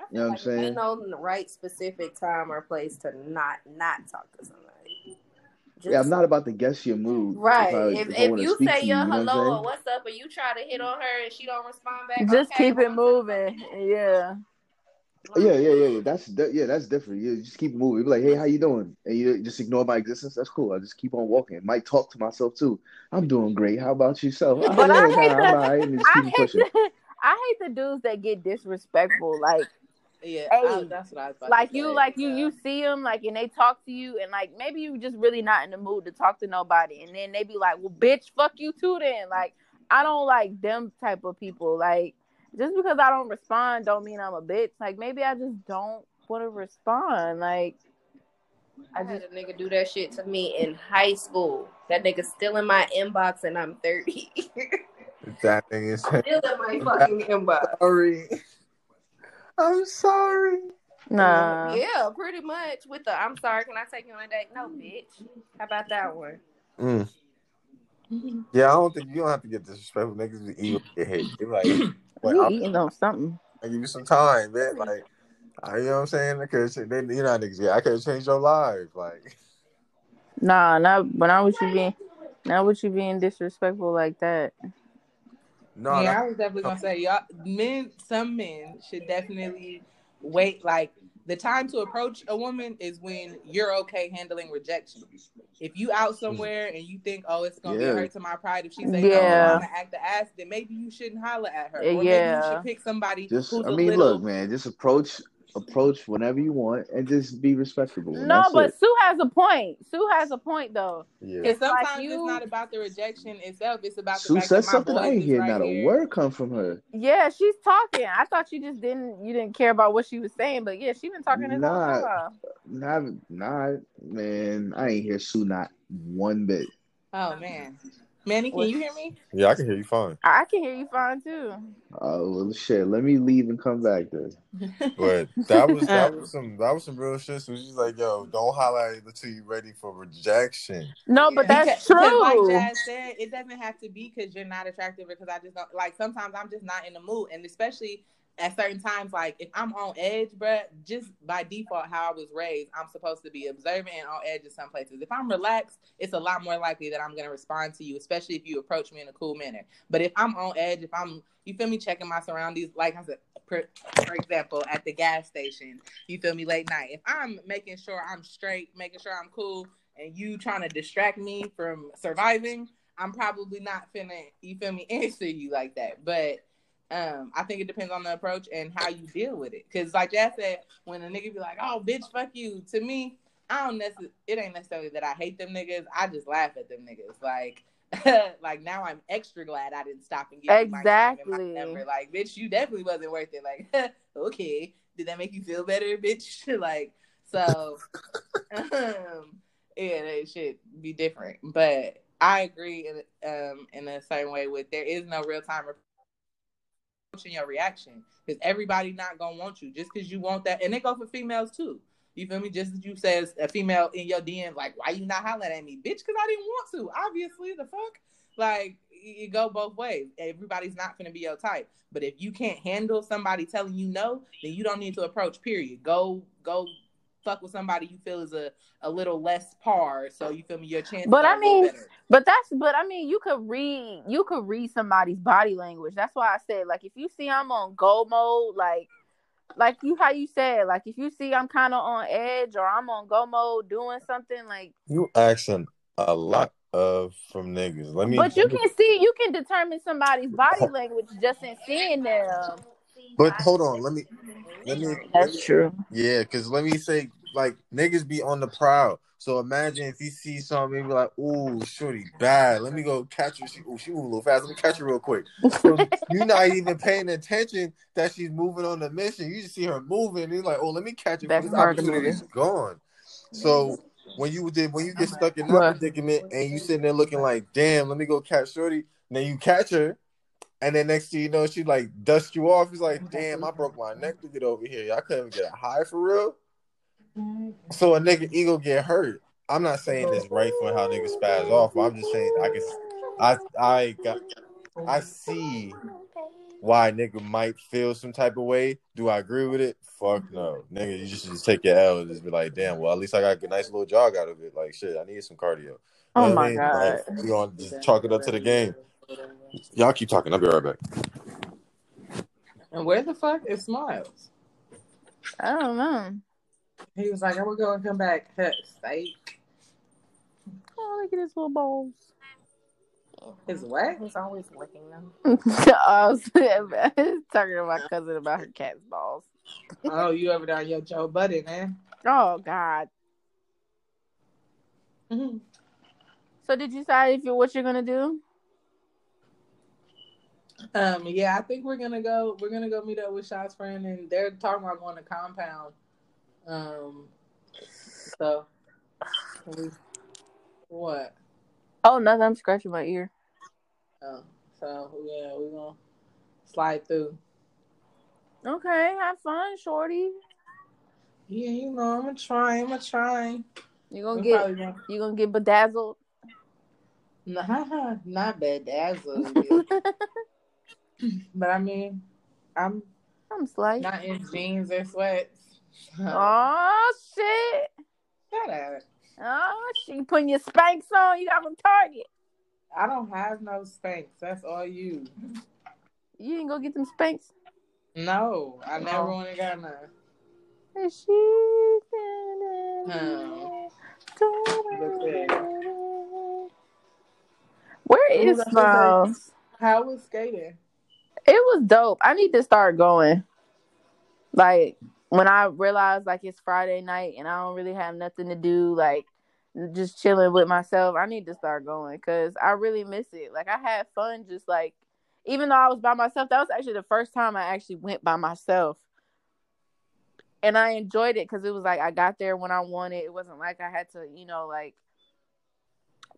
I You know what I'm like saying? Ain't no right specific time or place to not not talk to somebody. Just, Yeah, I'm not about to guess your mood. right. If, I, if if, if you say your you, you know what hello or what's up, and you try to hit on her and she don't respond back, Just okay, keep it moving. Yeah. Yeah, yeah, yeah, yeah. That's that, yeah, that's different. You just keep moving. Be like, hey, how you doing? And you just ignore my existence. That's cool. I just keep on walking. Might talk to myself too. I'm doing great. How about yourself? Oh, But I yeah, hate nah, the- I'm all right. And just I keep it hate the, I hate the dudes that get disrespectful. Like Yeah, I- that's what I was about like to you say, like you yeah. you see them like and they talk to you and like maybe you just really not in the mood to talk to nobody and then they be like well bitch fuck you too then like i don't like them type of people like just because i don't respond don't mean i'm a bitch like maybe i just don't want to respond like I had a nigga do that shit to me in high school. That nigga still in my inbox and I'm 30. That thing is still in my fucking inbox. sorry. I'm sorry. nah Yeah, pretty much. With the I'm sorry, can I take you on a date? No, bitch. How about that one? Mm. Yeah, I don't think you don't have to get disrespectful. Niggas be evil, get hate. They like, wait, you I'll, eating on something I'll give you some time, man. Like, I, you know what I'm saying? Because they, you know, niggas, yeah, I could have changed your life. Like, nah not but not with you being not with you being disrespectful like that no, yeah, that- I was definitely gonna say y'all men some men should definitely wait like the time to approach a woman is when you're okay handling rejection. If you out mm. somewhere and you think, oh, it's gonna be Yeah. a hurt to my pride if she say oh, Yeah. no, I'm gonna act the ass, then maybe you shouldn't holler at her. Uh, or maybe you should pick somebody Just, who's I a mean, little look, man, just approach, approach whenever you want, and just be respectable. and no but it. sue has a point sue has a point though yeah. And It's like sometimes you- it's not about the rejection itself. It's about the Sue fact said something. I ain't is hear right not a word come from her. Yeah, she's talking. I thought you just didn't you didn't care about what she was saying, but yeah, she been talking this whole Nah. time. Not, not, man. I ain't hear Sue not one bit. Oh man, Manny, can you hear me? Yeah, I can hear you fine. I can hear you fine too. Oh well, shit. Let me leave and come back then. But that was that uh, was some that was some real shit. So she's like, yo, don't highlight until you're ready for rejection. No, but Because- that's because true. Like Jazz said, it doesn't have to be because you're not attractive because I just don't like. Sometimes I'm just not in the mood, and especially at certain times, like if I'm on edge, bruh, just by default, how I was raised, I'm supposed to be observant and on edge in some places. If I'm relaxed, it's a lot more likely that I'm gonna respond to you, especially if you approach me in a cool manner. But if I'm on edge, if I'm you feel me checking my surroundings, like I said, for, for example, at the gas station, you feel me late night. If I'm making sure I'm straight, making sure I'm cool, and you trying to distract me from surviving, I'm probably not finna, you feel me, answer you like that. But um, I think it depends on the approach and how you deal with it. Cause like Jazz said, when a nigga be like, "Oh, bitch, fuck you," to me, I don't necessarily. It ain't necessarily that I hate them niggas. I just laugh at them niggas. Like, like now I'm extra glad I didn't stop and give you my and my Exactly. number. Like, bitch, you definitely wasn't worth it. Like, okay, did that make you feel better, bitch? like, so, um, yeah, that should be different. But I agree in um in a certain way with there is no real time your reaction because everybody not gonna want you just because you want that, and they go for females too. You feel me? Just as you says a female in your DM, like, why you not hollering at me, bitch? Because I didn't want to. Obviously, the fuck. Like, you go both ways. Everybody's not gonna be your type. But if you can't handle somebody telling you no, then you don't need to approach. Period. Go, go, fuck with somebody you feel is a a little less par. So you feel me? Your chance. But are I a little mean, better. But that's but I mean you could read you could read somebody's body language. That's why I said like if you see I'm on go mode, like like you how you said, like if you see I'm kinda on edge or I'm on go mode doing something like You asking a lot of from niggas. Let me but you can see you can determine somebody's body language just in seeing them. But hold on, let me let me let me- That's true. Yeah, because let me say, like, niggas be on the prowl. So imagine if you see something, and be like, ooh, shorty, bad. Let me go catch her. She, ooh, she move a little fast. Let me catch her real quick. So you're not even paying attention that she's moving on the mission. You just see her moving, and you're like, oh, let me catch her. That's This part of the opportunity's gone. So when you did, when you get stuck in that predicament, and you sitting there looking like, damn, let me go catch shorty. And then you catch her, and then next thing you know, she like dust you off. It's like, oh damn, I broke my neck to get over here. I couldn't even get a high for real. Mm-hmm. So a nigga ego get hurt. I'm not saying it's right for how niggas spaz off, I'm just saying I can I I got I see why a nigga might feel some type of way. Do I agree with it? Fuck no. Nigga, you just, just take your L and just be like, damn, well at least I got a nice little jog out of it. Like shit, I need some cardio. Oh you Oh know what I my mean? god. Like, we gonna just chalk it up to the game. Y'all keep talking, I'll be right back. And where the fuck is Smiles? I don't know. He was like, I will go and come back. Huh, Steak. Oh, look at his little balls. His what? He's always licking them. I was talking to my cousin about her cat's balls. oh, you ever done your Joe Buddy, man? Oh God. Mm-hmm. So did you decide if you what you're gonna do? Um, yeah, I think we're gonna go. We're gonna go meet up with Shaw's friend, and they're talking about going to compound. Um, so we- what? Oh, nothing. I'm scratching my ear. Oh, so yeah, we're gonna slide through. Okay, have fun, shorty. Yeah, you know, I'm gonna try. I'm gonna try. You gonna get you gonna get bedazzled. Nah, not bedazzled. but I mean, I'm I'm slight. not in jeans or sweats. Oh shit! Shut up. Oh! You putting your Spanx on? You got from Target. I don't have no Spanx. That's all you. You didn't go get them Spanx. No, I never Oh. want to got none. And she- Oh. Where is Smiles? How was skating? It was dope. I need to start going. Like when I realized like it's Friday night and I don't really have nothing to do, like just chilling with myself. I need to start going because I really miss it. Like I had fun, just like even though I was by myself. That was actually the first time I actually went by myself, and I enjoyed it because it was like I got there when I wanted. It wasn't like I had to, you know, like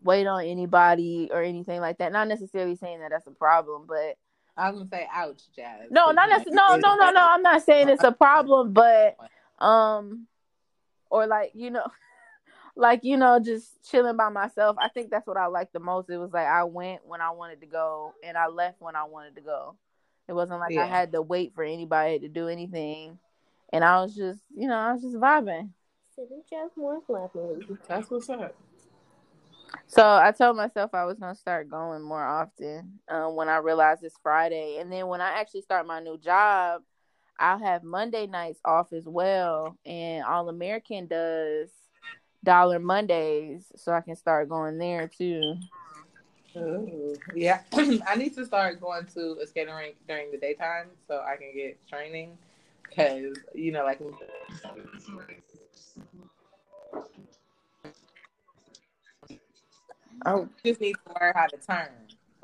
wait on anybody or anything like that. Not necessarily saying that that's a problem, but I was gonna say, ouch, Jazz. no, not necessarily. No, no, no, no. I'm not saying it's a problem, but um, or like you know, like you know, just chilling by myself. I think that's what I liked the most. It was like I went when I wanted to go, and I left when I wanted to go. It wasn't like I had to wait for anybody to do anything, and I was just, you know, I was just vibing. Sitting just more laughing. That's what's up. So I told myself I was gonna start going more often um, when I realized it's Friday, and then when I actually start my new job, I'll have Monday nights off as well, and All American does Dollar Mondays, so I can start going there too. Ooh, yeah, I need to start going to a skating rink during the daytime so I can get training. Cause you know, like I just need to learn how to turn.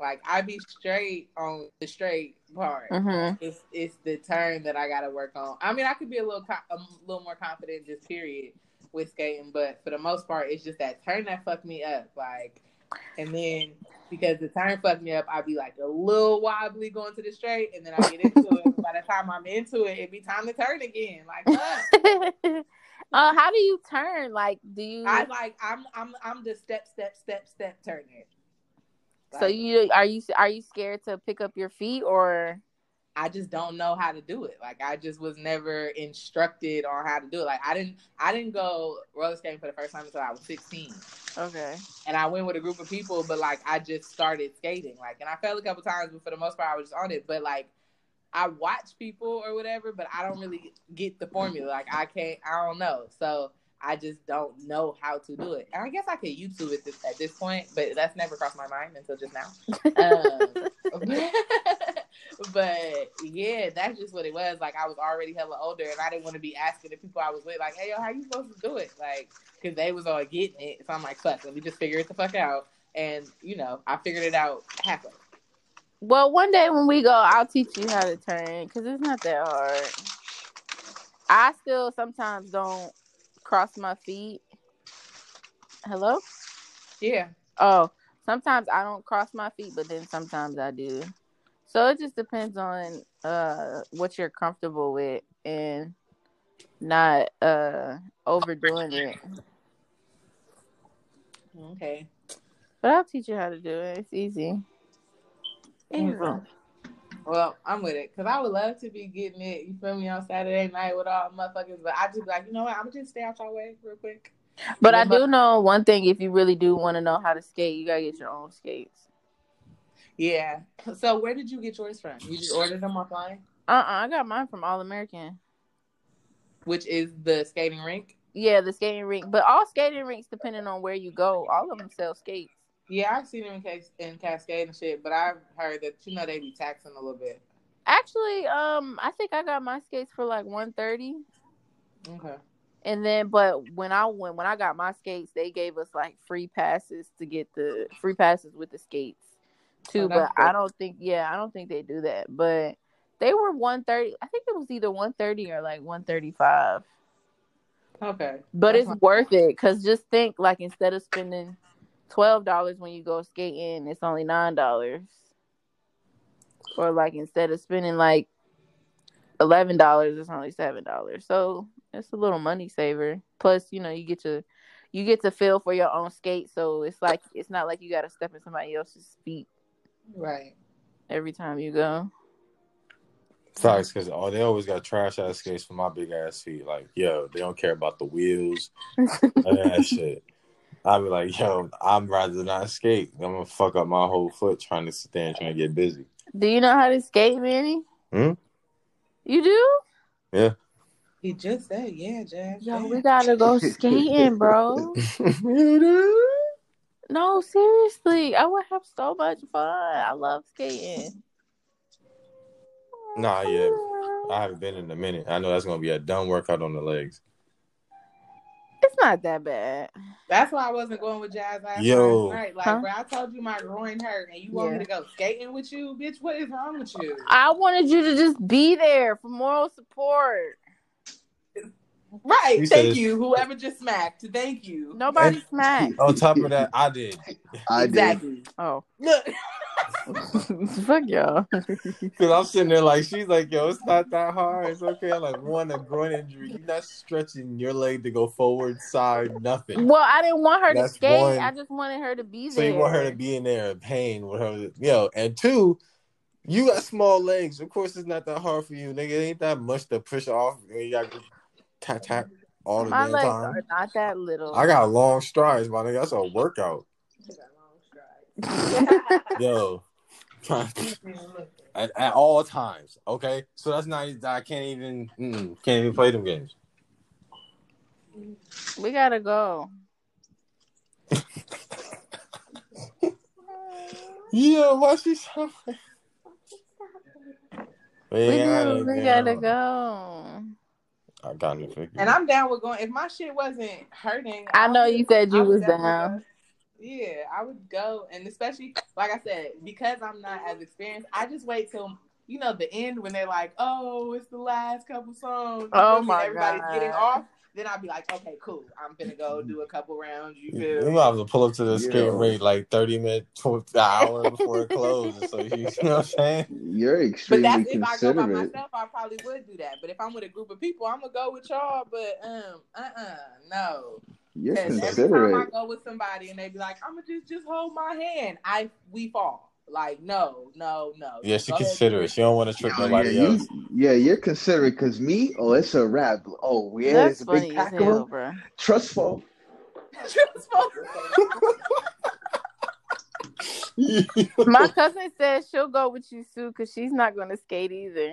Like I be straight on the straight part. hmm It's it's the turn that I got to work on. I mean, I could be a little co- a little more confident just period with skating, but for the most part, it's just that turn that fucked me up. Like, and then because the turn fucked me up, I'd be like a little wobbly going to the straight, and then I get into it. By the time I'm into it, it'd be time to turn again. Like, uh, how do you turn? Like, do you? I like I'm I'm I'm the step step step step turner. so you are you are you scared to pick up your feet or? I just don't know how to do it. Like I just was never instructed on how to do it. Like I didn't I didn't go roller skating for the first time until I was 16. Okay. And I went with a group of people, but like I just started skating. Like and I fell a couple times, but for the most part I was just on it. But like I watch people or whatever, but I don't really get the formula. Like I can't I don't know. So I just don't know how to do it. And I guess I could YouTube it this, at this point, but that's never crossed my mind until just now. Um, but yeah, that's just what it was. Like I was already hella older, and I didn't want to be asking the people I was with, like, "Hey, yo, how you supposed to do it?" Like, because they was all getting it. So I'm like, "Fuck, let me just figure it the fuck out." And you know, I figured it out halfway. Well, one day when we go, I'll teach you how to turn because it's not that hard. I still sometimes don't cross my feet. Hello? Yeah, Oh, sometimes I don't cross my feet, but then sometimes I do. So it just depends on uh what you're comfortable with and not uh overdoing it. okay. But I'll teach you how to do it. It's easy. Well, I'm with it because I would love to be getting it. You feel me on Saturday night with all the motherfuckers, but I just like, you know what? I'm gonna just stay out your way real quick. But I do know one thing: if you really do want to know how to skate, you gotta get your own skates. Yeah. So where did you get yours from? You just ordered them offline, Uh, uh I got mine from All American. which is the skating rink. Yeah, the skating rink. But all skating rinks, depending on where you go, all of them sell skates. Yeah, I've seen them in, Cas- in Cascade and shit, but I've heard that you know they be taxing a little bit. Actually, um, I think I got my skates for like one thirty, Okay. and then but when I went when I got my skates, they gave us like free passes to get the free passes with the skates too. Oh, but that's I don't think yeah, I don't think they do that. But they were one thirty. I think it was either one thirty or like one thirty five. Okay. But That's it's worth it because just think like instead of spending twelve dollars when you go skating, it's only nine dollars. Or like instead of spending like eleven dollars, it's only seven dollars. So it's a little money saver. Plus, you know, you get to you get to feel for your own skate, so it's like it's not like you got to step in somebody else's feet Right. every time you go. Facts, because oh, they always got trash ass skates for my big ass feet. Like, yo, they don't care about the wheels that shit. I'd be like, yo, I'm rather not skate. I'm gonna fuck up my whole foot trying to sit there and trying to get busy. Do you know how to skate, Manny? Hmm? You do? Yeah. He just said, yeah, Jazz. Yo, we gotta go skating, bro. No, seriously, I would have so much fun. I love skating. Nah, yeah. I haven't been in a minute. I know that's gonna be a dumb workout on the legs. It's not that bad. That's why I wasn't going with Jazz last Yo. night. Like, Huh? bro, I told you my groin hurt, and you want Yeah. me to go skating with you, bitch? What is wrong with you? I wanted you to just be there for moral support. Right. You Thank said- you. Whoever just smacked. Thank you. Nobody And- smacked. On top of that, I did. I did. exactly. Oh, Look. fuck y'all. Cause I'm sitting there like she's like, yo, it's not that hard. It's okay. I'm like, one, a groin injury. You're not stretching your leg to go forward, side, nothing. Well, I didn't want her to skate. one. I just wanted her to be there. So you want her to be in there in pain with her, yo. And two, you got small legs. Of course, it's not that hard for you, nigga. It ain't that much to push off. You got tap tap all the My damn legs time. are not that little. I got long strides, my nigga. That's a workout, yo. at, at all times, okay. So that's not. I can't even. Mm, can't even play them games. we gotta go. Yeah, why she so? We, Yeah, do, we yeah. gotta go. I got it figured. And I'm down with going. If my shit wasn't hurting, I know would- you said you I was definitely down. Go. Yeah, I would go, and especially like I said, because I'm not as experienced, I just wait till you know the end when they're like, "Oh, it's the last couple songs." Oh feel me? my Everybody's God. getting off. Then I'd be like, "Okay, cool. I'm gonna go do a couple rounds." You You feel? might have to pull up to the Yeah. skate rate like 30 minutes to an hour before it closes. So you, you know what I'm saying? You're extremely But extremely that's if I go by myself, I probably would do that. But if I'm with a group of people, I'm gonna go with y'all. But um, uh, uh no. You're Because every time I go with somebody and they be like, "I'm gonna just just hold my hand," I we fall. Like no, no, no. Yeah, she Go ahead, considerate. She don't want to trip Oh, yeah, nobody you, else. yeah, you're considerate because me, oh, it's a wrap. Oh, yeah, That's it's a big as pack of hell, bro. Trustful. My cousin says she'll go with you, Sue, because she's not gonna skate either.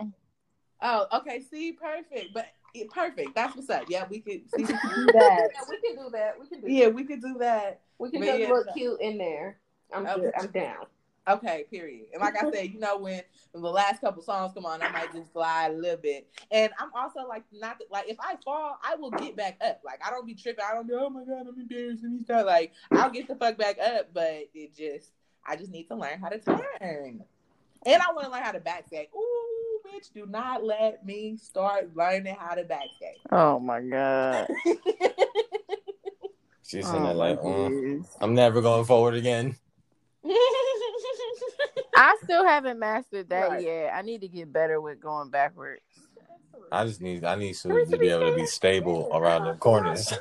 oh, okay. See, perfect. But yeah, perfect. That's what's up. Yeah, we could see. We could do Yeah, that. we can do that. We can do yeah, that. we could do that. We can But just yeah, look so- cute in there. I'm Okay. good. I'm down. Okay, period. And like I said, you know, when, when the last couple songs come on, I might just glide a little bit. And I'm also like, not like if I fall, I will get back up. Like I don't be tripping. I don't be, oh my god, I'm embarrassed and stuff. Like I'll get the fuck back up, but it just, I just need to learn how to turn. And I want to learn how to backskate. Ooh, bitch, do not let me start learning how to backskate. Oh my god. She's Oh, in there my like, mm. I'm never going forward again. I still haven't mastered that Right. yet. I need to get better with going backwards. I just need I need Sue to be able to be stable around the corners.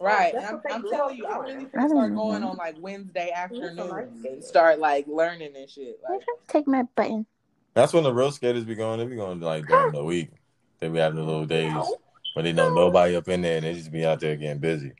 Right, and I'm, I'm telling you, I'm really I gonna start going on like Wednesday afternoon. and start like learning and shit. Like, Take my button. That's when the real skaters be going. They be going like during the week. They be having the little days where they know nobody up in there and they just be out there getting busy.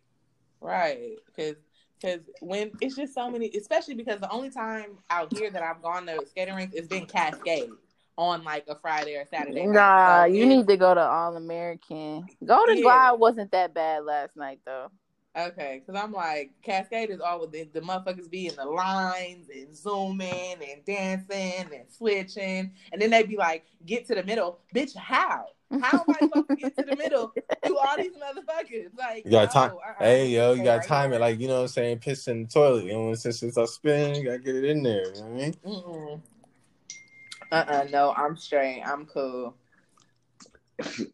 right, because because when it's just so many, especially because the only time out here that I've gone to skating rinks is been Cascade on like a Friday or Saturday. night. Nah, So you need to go to All American. Golden Yeah. Glide wasn't that bad last night though. Okay, because I'm like Cascade is all with the, the motherfuckers be in the lines and zooming and dancing and switching, and then they be like, "Get to the middle, bitch." How? How am I supposed to get to the middle to all these motherfuckers? Like, You gotta no, time. uh-uh. Hey yo, you gotta right time it like you know what I'm saying. Piss in the toilet. You know when since since I spin, you gotta get it in there. You know what I mean? Mm-mm. Uh-uh, no, I'm straight. I'm cool.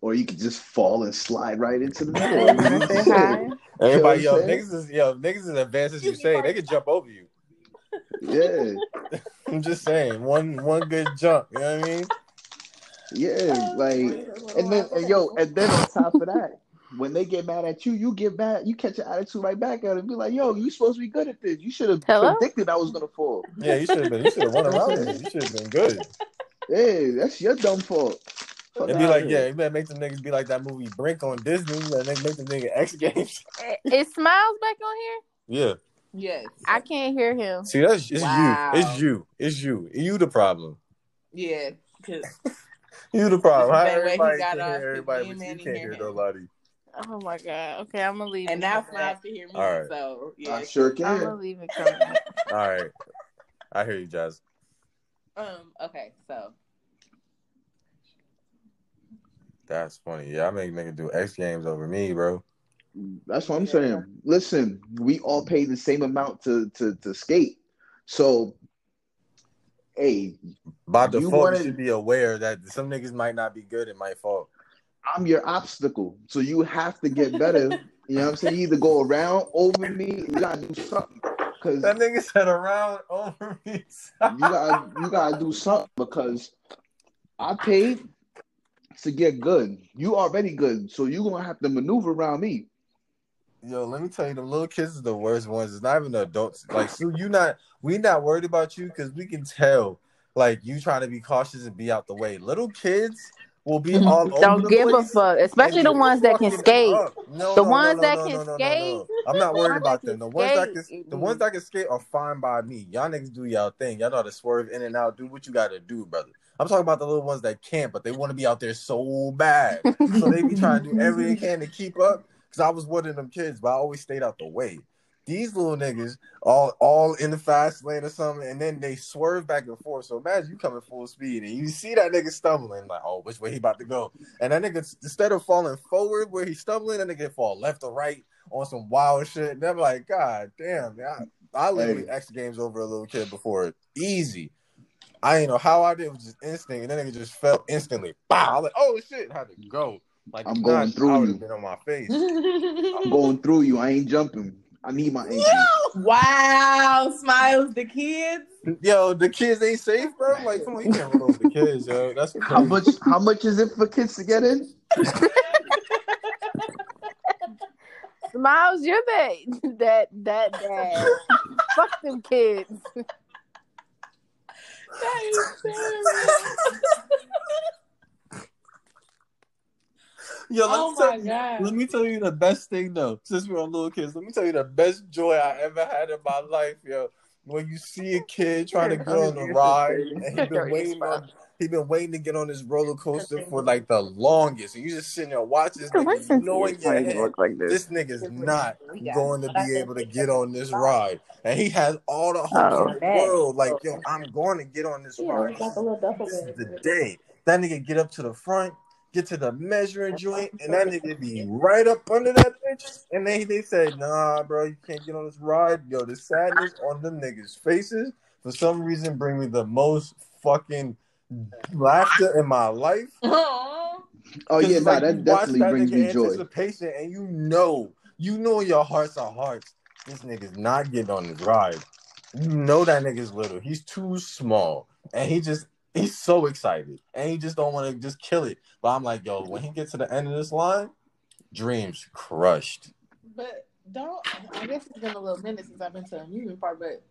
Or you could just fall and slide right into the Say middle. hi. Everybody, You know yo, what I'm saying? niggas is yo, niggas is advanced as you say, they could jump over you. yeah, I'm just saying, one one good jump. You know what I mean? yeah, like, and then and yo, and then on top of that, when they get mad at you, you get mad, you catch an attitude right back at them, be like, yo, you supposed to be good at this. You should have predicted I was gonna fall. Yeah, you should have been. You should have run around it. You should have been good. Hey, that's your dumb fault. Fuck It'd be like, yeah, you better make them niggas be like that movie Brink on Disney. You better make make them nigga X Games. Is Smiles back on here? Yeah. Yes. I can't hear him. See, that's it's Wow. you. It's you. It's you. You the problem. Yeah. 'cause- You the problem. How This is the way he everybody got can off, hear 'cause everybody, but you can't hear hear him. nobody. Oh my god. Okay, I'm gonna leave. and now Smiles back. can hear me. All right. So yeah. I sure can. I'm gonna leave it coming. back. All right. I hear you, Jazz. Um. Okay. So. That's funny. Yeah, I make nigga do X Games over me, bro. That's what I'm Yeah. saying. Listen, we all pay the same amount to to to skate. So, hey, By You default, wanna- you should be aware that some niggas might not be good and might fall. I'm your obstacle. So you have to get better. you know what I'm saying? You either go around over me, you gotta do something. Cause That nigga said around over me. you gotta you gotta do something because I paid to get good. You already good, so you're gonna have to maneuver around me. Yo, let me tell you, the little kids is the worst ones. It's not even the adults. Like, Sue, you not we not worried about you because we can tell, like, you trying to be cautious and be out the way. Little kids will be all over Don't the give a fuck, especially the ones that can skate. No, The no, no, ones no, that no, can no, no, no, skate- no. I'm not worried about them. The can ones that can, the ones that can skate are fine by me. Y'all niggas do y'all thing. Y'all know how to swerve in and out. Do what you got to do, brother. I'm talking about the little ones that can't, but they want to be out there so bad. so they be trying to do everything they can to keep up. Because I was one of them kids, but I always stayed out the way. These little niggas all all in the fast lane or something, and then they swerve back and forth. So imagine you coming full speed and you see that nigga stumbling, like, oh, which way he about to go? And that nigga instead of falling forward where he's stumbling, that nigga fall left or right on some wild shit. And I'm like, God damn, man. I, I literally Hey. X games over a little kid before. Easy. I ain't know how I did. It was just instinct, and then nigga just fell instantly. Bow. I was like, oh shit, had to go. Like I'm going not, through you. been on my face. I'm going through you. I ain't jumping. I need my ankle. wow. Smiles the kids. Yo, the kids ain't safe, bro. Like, come on, you can't roll over the kids, yo. That's How much? How much is it for kids to get in? Smiles, you're that that that dad. Fuck them kids. That is serious. Yo, let oh me tell my you- god. Let me tell you the best thing though. Since we're on little kids, let me tell you the best joy I ever had in my life, yo. When you see a kid trying to get on the ride and he's been waiting on he been waiting to get on this roller coaster for like the longest, and you just sitting there watching this nigga, you know in your head, like this this nigga's not Yeah. going to be able to get on this ride, and he has all the hope Oh. in the world. Like, yo, I'm going to get on this ride. This is the day. That nigga get up to the front, get to the measuring joint, and that nigga be right up under that bitch. And they they said, nah, bro, you can't get on this ride. Yo, the sadness on them niggas' faces for some reason bring me the most fucking laughter in my life. Aw. Oh 'Cause yeah, nah, like that definitely that brings me joy. Anticipation, and you know, you know, in your hearts are hearts. This nigga's not getting on this ride. You know that nigga's little. He's too small, and he just he's so excited, and he just don't want to just kill it. But I'm like, yo, when he gets to the end of this line, dreams crushed. But don't I guess it's been a little minute since I've been to the amusement park, but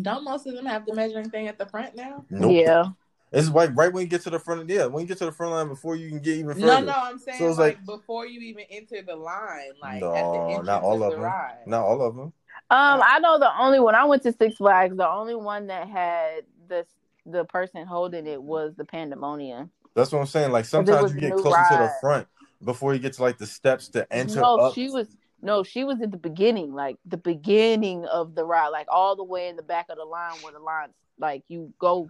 don't most of them have the measuring thing at the front now? Nope. Yeah. It's like right when you get to the front. Of the yeah, when you get to the front line before you can get even further. No, no, I'm saying So it's like, like- before you even enter the line, like No, at the not all of of them. ride. Not all of them. Um, I know the only when I went to Six Flags, the only one that had the the person holding it was the Pandemonium. That's what I'm saying. Like sometimes you get new closer to the front before you get to like the steps to enter no, up. she was No, she was at the beginning, like the beginning of the ride, like all the way in the back of the line where the lines, like you go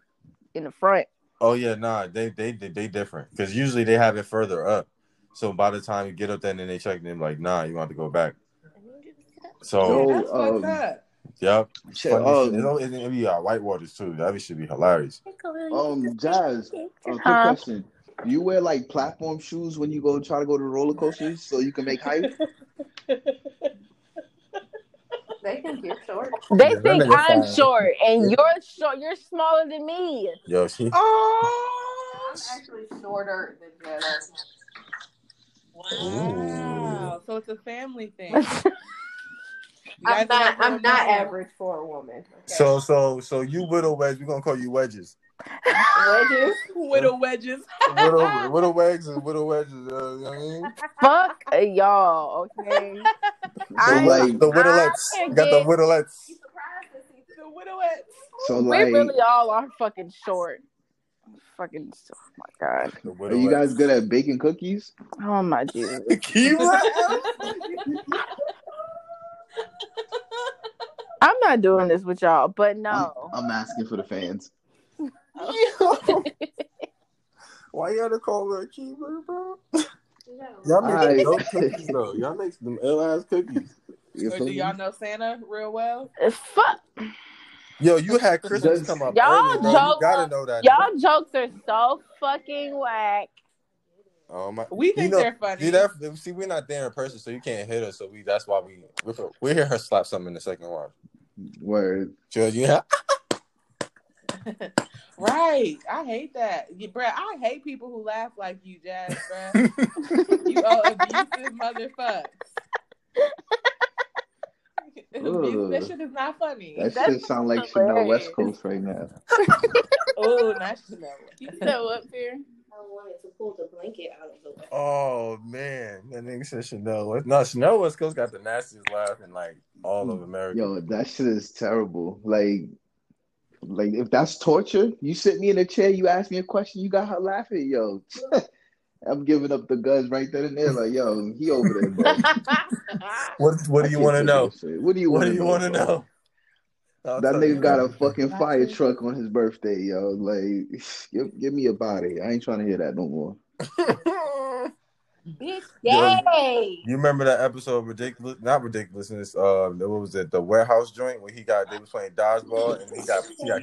in the front. Oh yeah, nah, they they they, they different because usually they have it further up. So by the time you get up there and then they check, them like, nah, you want to go back. So So, That's fucked um, up. yep, Shit, funny um. It'll, it'll be uh, white waters too. That should be hilarious. Um, Jazz, a quick Huh? question. Do you wear like platform shoes when you go try to go to the roller coasters so you can make height? They think you're short. They Yeah, think I'm fine. short and you're short. You're smaller than me. Yo, she Oh, I'm actually shorter than Jazz. wow. So it's a family thing. I'm not. I'm not average for a woman. Okay. so so so you widow wedge. We're gonna call you wedges. Wedges. Widow wedges. Widow widow wedges and widow wedges. Uh, you know what I mean? Fuck y'all, okay? So I- like, The widowlets. I You got the get- widowlets. the widowettes. so we like, really all are fucking short. Fucking, oh my god. Are you guys good at baking cookies? Oh my Jesus. I'm not doing this with y'all, but no. I'm, I'm asking for the fans. Why you gotta call her a keeper, bro? Y'all make Alright. some dope cookies though. Y'all make some ill ass cookies. Or do y'all know Santa real well? Uh, fuck. Yo, you had Christmas Does- come up Y'all early, bro. joke- You gotta know that. Y'all jokes are so fucking whack. Oh my. We think you know, they're funny. See that? See, we're not there in person, so you can't hit us. So we. That's why we. We we hear her slap something in the second one. Word. Judge, you have. Right. I hate that. Yeah, bruh, I hate people who laugh like you, Jazz, bruh. you old abusive motherfuckers. Abuse- that shit is not funny. That That's shit sound like Chanel. West Coast right now. Oh, not Chanel. You know up here? I wanted to pull the blanket out of the way. Oh man, that nigga said Chanel. No, Chanel West Coast got the nastiest laugh in like all of mm. America. Yo, that shit is terrible. Like, like if that's torture, you sit me in a chair, you ask me a question, you got her laughing. Yo, I'm giving up the guns right then and there. Like, yo, he over there, bro. What What do you want to know? What do you What want do to you know? want to know? I'll That nigga got a fucking fire truck on his birthday, yo. Like, give, give me a body. I ain't trying to hear that no more. Bitch, Yo, yay! You remember that episode of ridiculous? Not ridiculousness. Uh, what was it? The warehouse joint where he got they was playing dodgeball and he got she got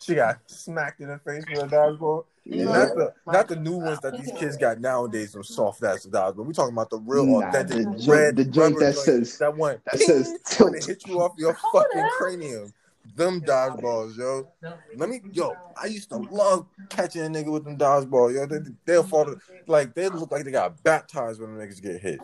she got smacked in the face with a dodgeball. Yeah. Not the not the new ones that these kids got nowadays. Some soft ass dodgeball. We talking about the real Nah, authentic the joint- red the joint that joint says- that one that says when tilt. it hit you off your fucking cranium. Them dodgeballs, yo. Let me, yo. I used to love catching a nigga with them dodgeballs, yo. They, they'll fall, like they look like they got baptized when the niggas get hit.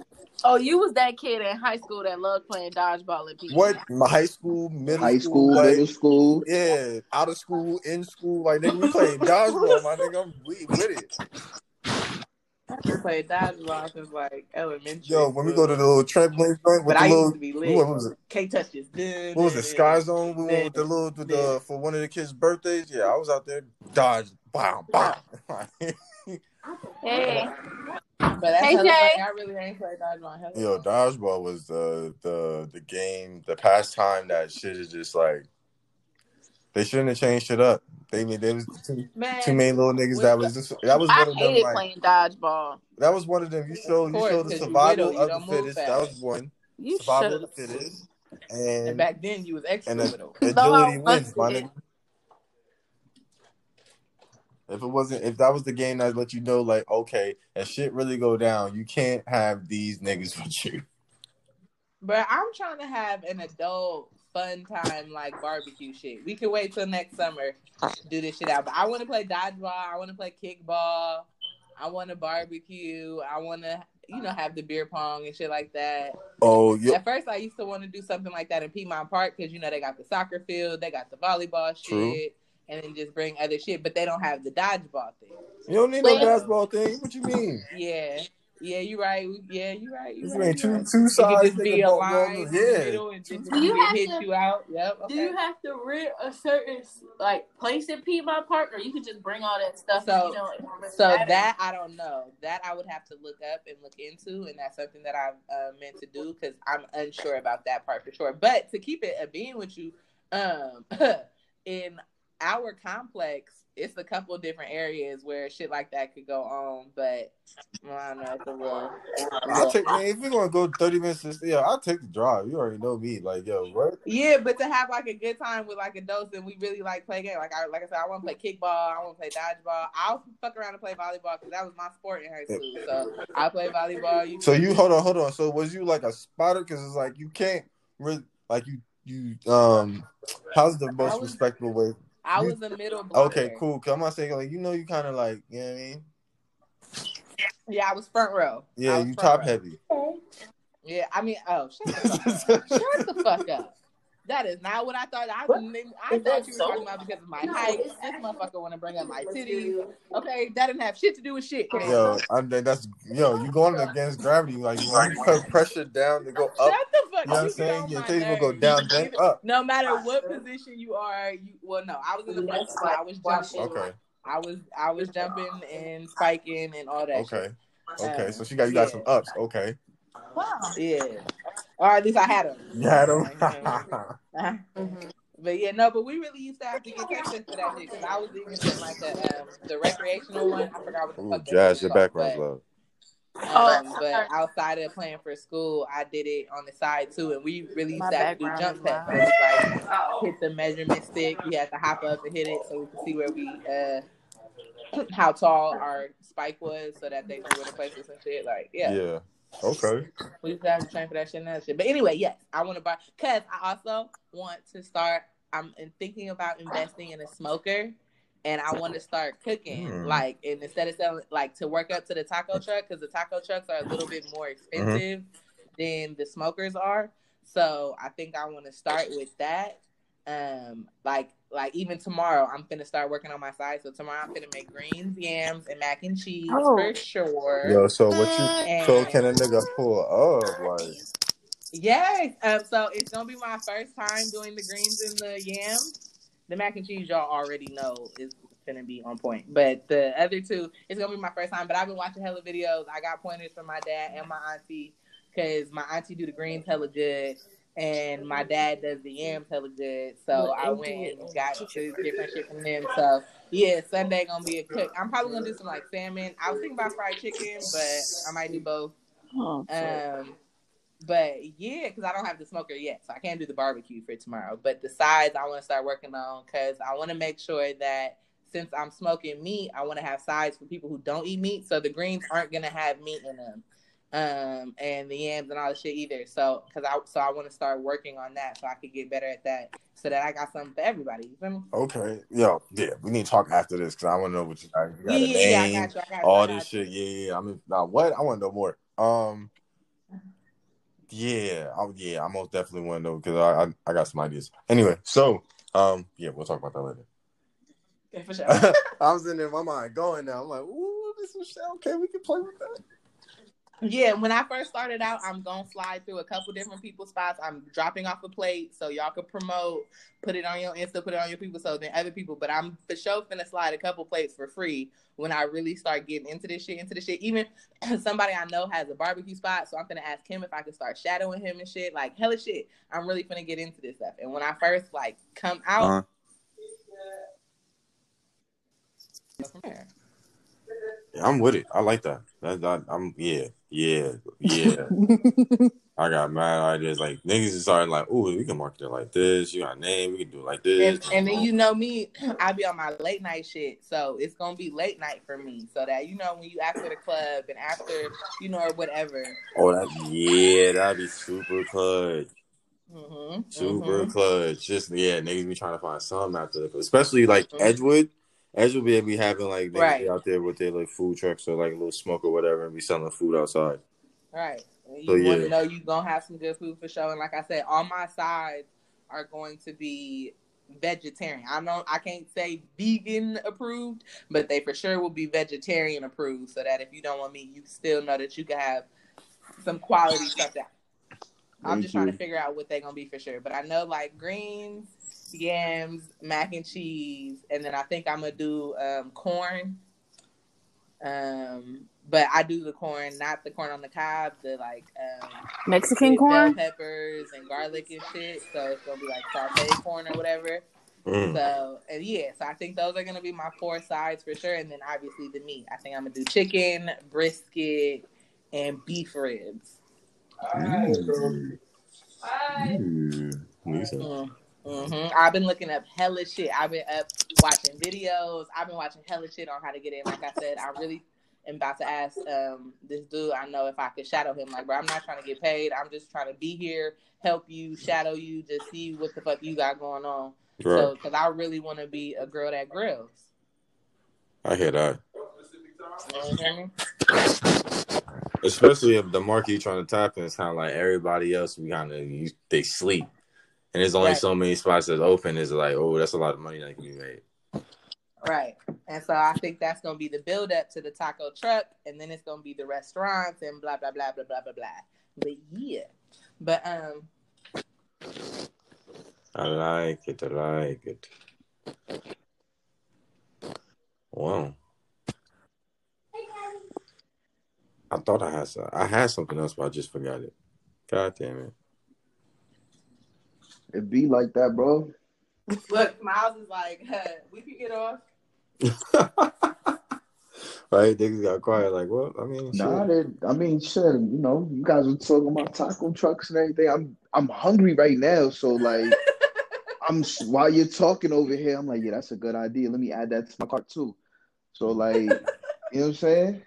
Oh, you was that kid in high school that loved playing dodgeball and people. What? My high school, middle High school, like, middle school. yeah, out of school, in school, like nigga, we playing dodgeball, my nigga. I'm we with it. I played dodgeball since like elementary. Yo, when we go to the little trampoline joint with but the I little, used to be lit. what was it? Can't touch this. Dun, What was dun, it? Sky Zone. We Yeah. went with the little, with the for one of the kids' birthdays. Yeah, I was out there dodge, bam, bam. Hey, But that's Hey, Jay. funny. I really ain't played dodgeball. Hella Yo, dodgeball was the the the game, the pastime that shit is just like they shouldn't have changed shit up. They made there was too, Man, too many little niggas that was just that was I one of them I hated like playing dodgeball. that was one of them. You show you course, the the 'cause you survival little, you of the don't fittest. That was one You survival should. of the fittest, and and back then you was extra and a- little. agility wins, my nigga. If it wasn't, if that was the game that let you know, like, okay, if shit really go down, you can't have these niggas with you. But I'm trying to have an adult fun time like barbecue shit. We can wait till next summer to do this shit out. But I want to play dodgeball. I want to play kickball. I want to barbecue. I want to, you know, have the beer pong and shit like that. Oh, yeah, At first, I used to want to do something like that in Piedmont Park because you know they got the soccer field, they got the volleyball shit, True. and then just bring other shit. But they don't have the dodgeball thing. you don't need no Wait. basketball thing. What you mean? Yeah, Yeah, you're right. Yeah, you right. You This right. ain't two right. two sides. just be nigga, a line going- in the Yeah. and just Do you it have hit to- you out. Yep. Do you have to rent a certain like place in Piedmont Park, or you can just bring all that stuff? So- you know, and rent So at that I don't know. That I would have to look up and look into, and that's something that I'm uh, meant to do because I'm unsure about that part for sure. But to keep it a being with you, um, in our complex, it's a couple different areas where shit like that could go on. But well, I don't know. It's a little. I'll take man, if we're gonna go 30 minutes, yeah, I'll take the drive. You already know me. Like, yo, what? Yeah, but to have like a good time with like adults and we really like play games. Like I like I said, I want to play kickball. I want to play dodgeball. I'll fuck around and play volleyball because that was my sport in high school. So I play volleyball. You So you hold on, hold on. So was you like a spotter? Because it's like you can't really like you you um. How's the most was- respectable way? I you- was a middle. Blocker. Okay, cool. Cause I'm not saying like you know you kind of like you know what I mean. Yeah, I was front row. Yeah, you top row. heavy. Yeah, I mean, oh, shut the fuck up. shut the fuck up. That is not what I thought. I, What? I thought you were so? talking about because of my No, height. it's This motherfucker want to bring up my titties. do- Okay, that didn't have shit to do with shit. man. Yo, I'm, that's yo, you going against gravity. Like you want to put pressure down to go Shut up. the fuck. You know what I'm saying? Your my titties will go down, then up. No matter what position you are, you well, no, I was in the front. So I was jumping. Okay, I was I was jumping and spiking and all that. okay, shit. okay. Um, So she got you got yeah. some ups. Okay, Wow. Yeah, or at least I had them. you had them. Mhm. But yeah, no, but we really used to have to get Texas for that shit because I was even in like a, um, the recreational one. I forgot what the Ooh, fuck. Jazz, shit your was background's called, low. but, um, Oh, but outside of playing for school, I did it on the side too, and we really used My to have to do jump is pads. loud. So it was like Oh. hit the measurement stick. We had to hop up and hit it so we could see where we uh how tall our spike was, so that they knew where to place us and shit. Like, yeah. Yeah. Okay. We used to train for that shit and that shit. But anyway, yes, I want to buy because I also want to start. I'm thinking about investing in a smoker, and I want to start cooking. Mm. Like, and instead of selling, like, to work up to the taco truck because the taco trucks are a little bit more expensive than the smokers are. So I think I want to start with that. Um, like, like even tomorrow, I'm gonna start working on my side. So tomorrow, I'm gonna make greens, yams, and mac and cheese Oh. for sure. Yo, so what you? And- So can a nigga pull up? Like, Yes. Um, so it's gonna be my first time doing the greens and the yams. The mac and cheese y'all already know is gonna be on point. But the other two, it's gonna be my first time. But I've been watching hella videos. I got pointers from my dad and my auntie because my auntie do the greens hella good. And my dad does the yams hella good, so I went and got the different shit from them. So yeah, Sunday gonna be a cook. I'm probably gonna do some like salmon. I was thinking about fried chicken, but I might do both. Oh, Um, but yeah, because I don't have the smoker yet, so I can't do the barbecue for tomorrow. But the sides I want to start working on because I want to make sure that since I'm smoking meat, I want to have sides for people who don't eat meat. So the greens aren't gonna have meat in them, um, and the yams and all the shit either. So because I so I want to start working on that so I could get better at that, so that I got something for everybody. You feel me? okay, yo, yeah, we need to talk after this because I want to know what you got. You got Yeah, a yeah, yeah, I got you. I got you. all I got this you. shit. Yeah, yeah. I mean, now what? I want to know more. Um, yeah, I, yeah, I most definitely want to know because I, I I got some ideas. Anyway, so um, yeah, we'll talk about that later. Okay, for sure. I was in there, my mind going now. I'm like, ooh, this is okay. We can play with that. Yeah, when I first started out, I'm gonna slide through a couple different people's spots. I'm dropping off a plate so y'all can promote, put it on your Insta, put it on your people, so then other people. But I'm for sure finna slide a couple plates for free when I really start getting into this shit, into this shit. Even somebody I know has a barbecue spot, so I'm gonna ask him if I can start shadowing him and shit. Like hella shit. I'm really finna get into this stuff. And when I first like come out, Uh-huh. go from there. Yeah, I'm with it. I like that. That, that I'm yeah, yeah, yeah. I got mad ideas. Like niggas is starting like, ooh, we can market it like this. You got a name, we can do it like this. And, and then you know me, I be on my late night shit, so it's gonna be late night for me. So that you know when you after the club and after you know or whatever. oh, that yeah, that'd be super clutch, Mm-hmm, super clutch. Just yeah, niggas be trying to find something after the, club, especially like Mhm. Edgewood. Edgewood be, be having like niggas Right. be out there with their like food trucks or like a little smoke or whatever, and be selling food outside. Right. And You So, want yeah. to know you're gonna have some good food for sure. And like I said, all my sides are going to be vegetarian. I don't I can't say vegan approved, but they for sure will be vegetarian approved so that if you don't want meat, you still know that you can have some quality stuff that I'm Thank just trying to figure out what they're gonna be for sure. But I know like greens, yams, mac and cheese, and then I think I'm gonna do um, corn. Um, but I do the corn, not the corn on the cob, the like um, Mexican with bell corn. peppers and garlic and shit. So it's gonna be like sauteed corn or whatever. Mm. So and yeah, so I think those are gonna be my four sides for sure, and then obviously the meat. I think I'm gonna do chicken, brisket, and beef ribs. Mm. Bye. Mm. Lisa. Mm. hmm I've been looking up hella shit. I've been up watching videos. I've been watching hella shit on how to get in. Like I said, I really am about to ask um, this dude. I know if I could shadow him. Like, bro, I'm not trying to get paid. I'm just trying to be here, help you, shadow you, just see what the fuck you got going on. So, because I really want to be a girl that grills. I hear that. You hear me? Especially if the market you're trying to tap in is kind of like everybody else. We kind of they sleep, and there's only Right. so many spots that's open. Is like, oh, that's a lot of money that can be made. Right. And so I think that's gonna be the build up to the taco truck, and then it's gonna be the restaurants and blah blah blah blah blah blah blah. But yeah. But um I like it. I like it. Wow. I thought I had some, I had something else, but I just forgot it. God damn It It be like that, bro. look, Miles is like, huh, we can get off. right? Niggas got quiet. Like, what? I mean, Nah, shit. they, I mean, shit. You know, you guys were talking about taco trucks and everything. I'm, I'm hungry right now. So like, I'm while you're talking over here, I'm like, yeah, that's a good idea. Let me add that to my cart too. So like, you know what I'm saying?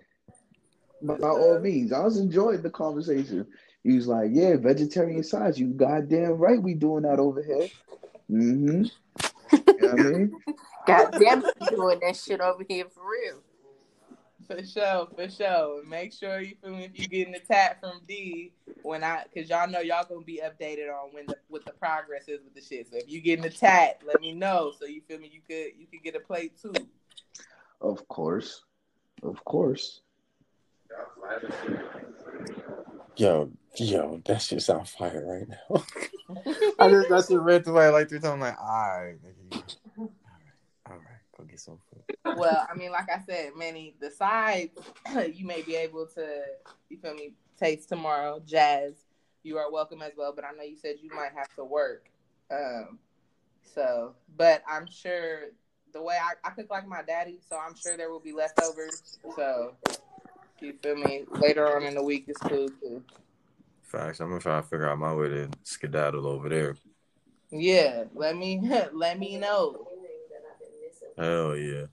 By all means, I was enjoying the conversation. He was like, yeah, vegetarian sides. You goddamn right, we doing that over here. Mm-hmm. You know what I mean? God damn doing that shit over here for real. For sure, for sure. Make sure you feel me if you getting the tap from D when I cause y'all know y'all gonna be updated on when the what the progress is with the shit. So if you getting the tat, let me know. So you feel me you could you could get a plate too. Of course, of course. Yo, yo, that shit on fire right now. I just that shit read through like three times. I'm like, all right, nigga, you- all right, all right, go get some food. well, I mean, like I said, Manny, the sides you may be able to, you feel me, taste tomorrow. Jazz, you are welcome as well. But I know you said you might have to work. Um, so, but I'm sure the way I, I cook like my daddy, so I'm sure there will be leftovers. So, you feel me? Later on in the week is cool too. Facts. I'm gonna try to figure out my way to skedaddle over there. Yeah, let me let me know. Hell yeah.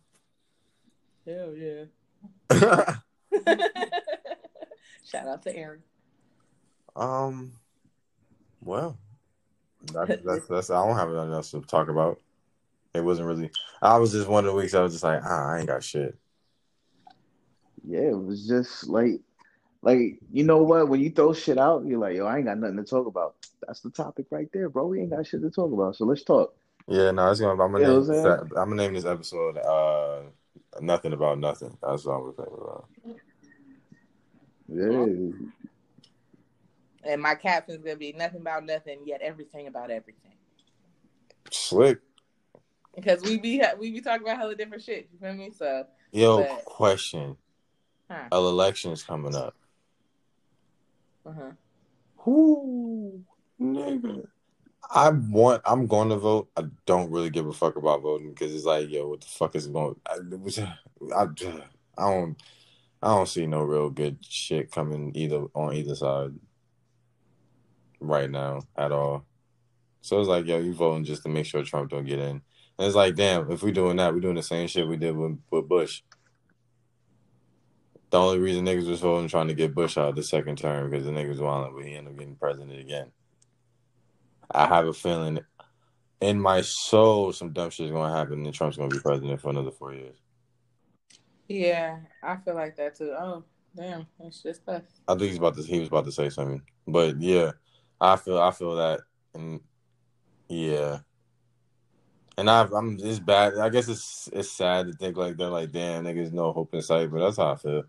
Hell yeah! Shout out to Aaron. um. Well, that's, that's that's. I don't have nothing else to talk about. It wasn't really. I was just one of the weeks. I was just like, ah, I ain't got shit. Yeah, it was just like, like you know what? When you throw shit out, you're like, yo, I ain't got nothing to talk about. That's the topic right there, bro. We ain't got shit to talk about, so let's talk. Yeah, no, it's gonna. I'm gonna You name. what This. I'm gonna name this episode. Uh, nothing about nothing. That's what I'm gonna think about. Yeah, And my caption's gonna be nothing about nothing, yet everything about everything. Slick. Because we be we be talking about hella different shit. You feel me? So, Yo, But- question. Huh? An election's coming up. Uh-huh. Who, nigga? I want. I'm going to vote. I don't really give a fuck about voting because it's like, yo, what the fuck is going? I, I, I don't. I don't see no real good shit coming either on either side right now at all. So it's like, yo, you voting just to make sure Trump don't get in. And it's like, damn, if we doing that, we doing the same shit we did with, with Bush. The only reason niggas was voting trying to get Bush out the second term because the niggas violent, but he ended up getting president again. I have a feeling in my soul some dumb shit's gonna happen and Trump's gonna be president for another four years. Yeah, I feel like that too. Oh, damn, it's just us. I think he's about to he was about to say something. But yeah, I feel I feel that and yeah. And I've, I'm it's bad. I guess it's it's sad to think like they're like, damn, niggas no hope in sight. But that's how I feel.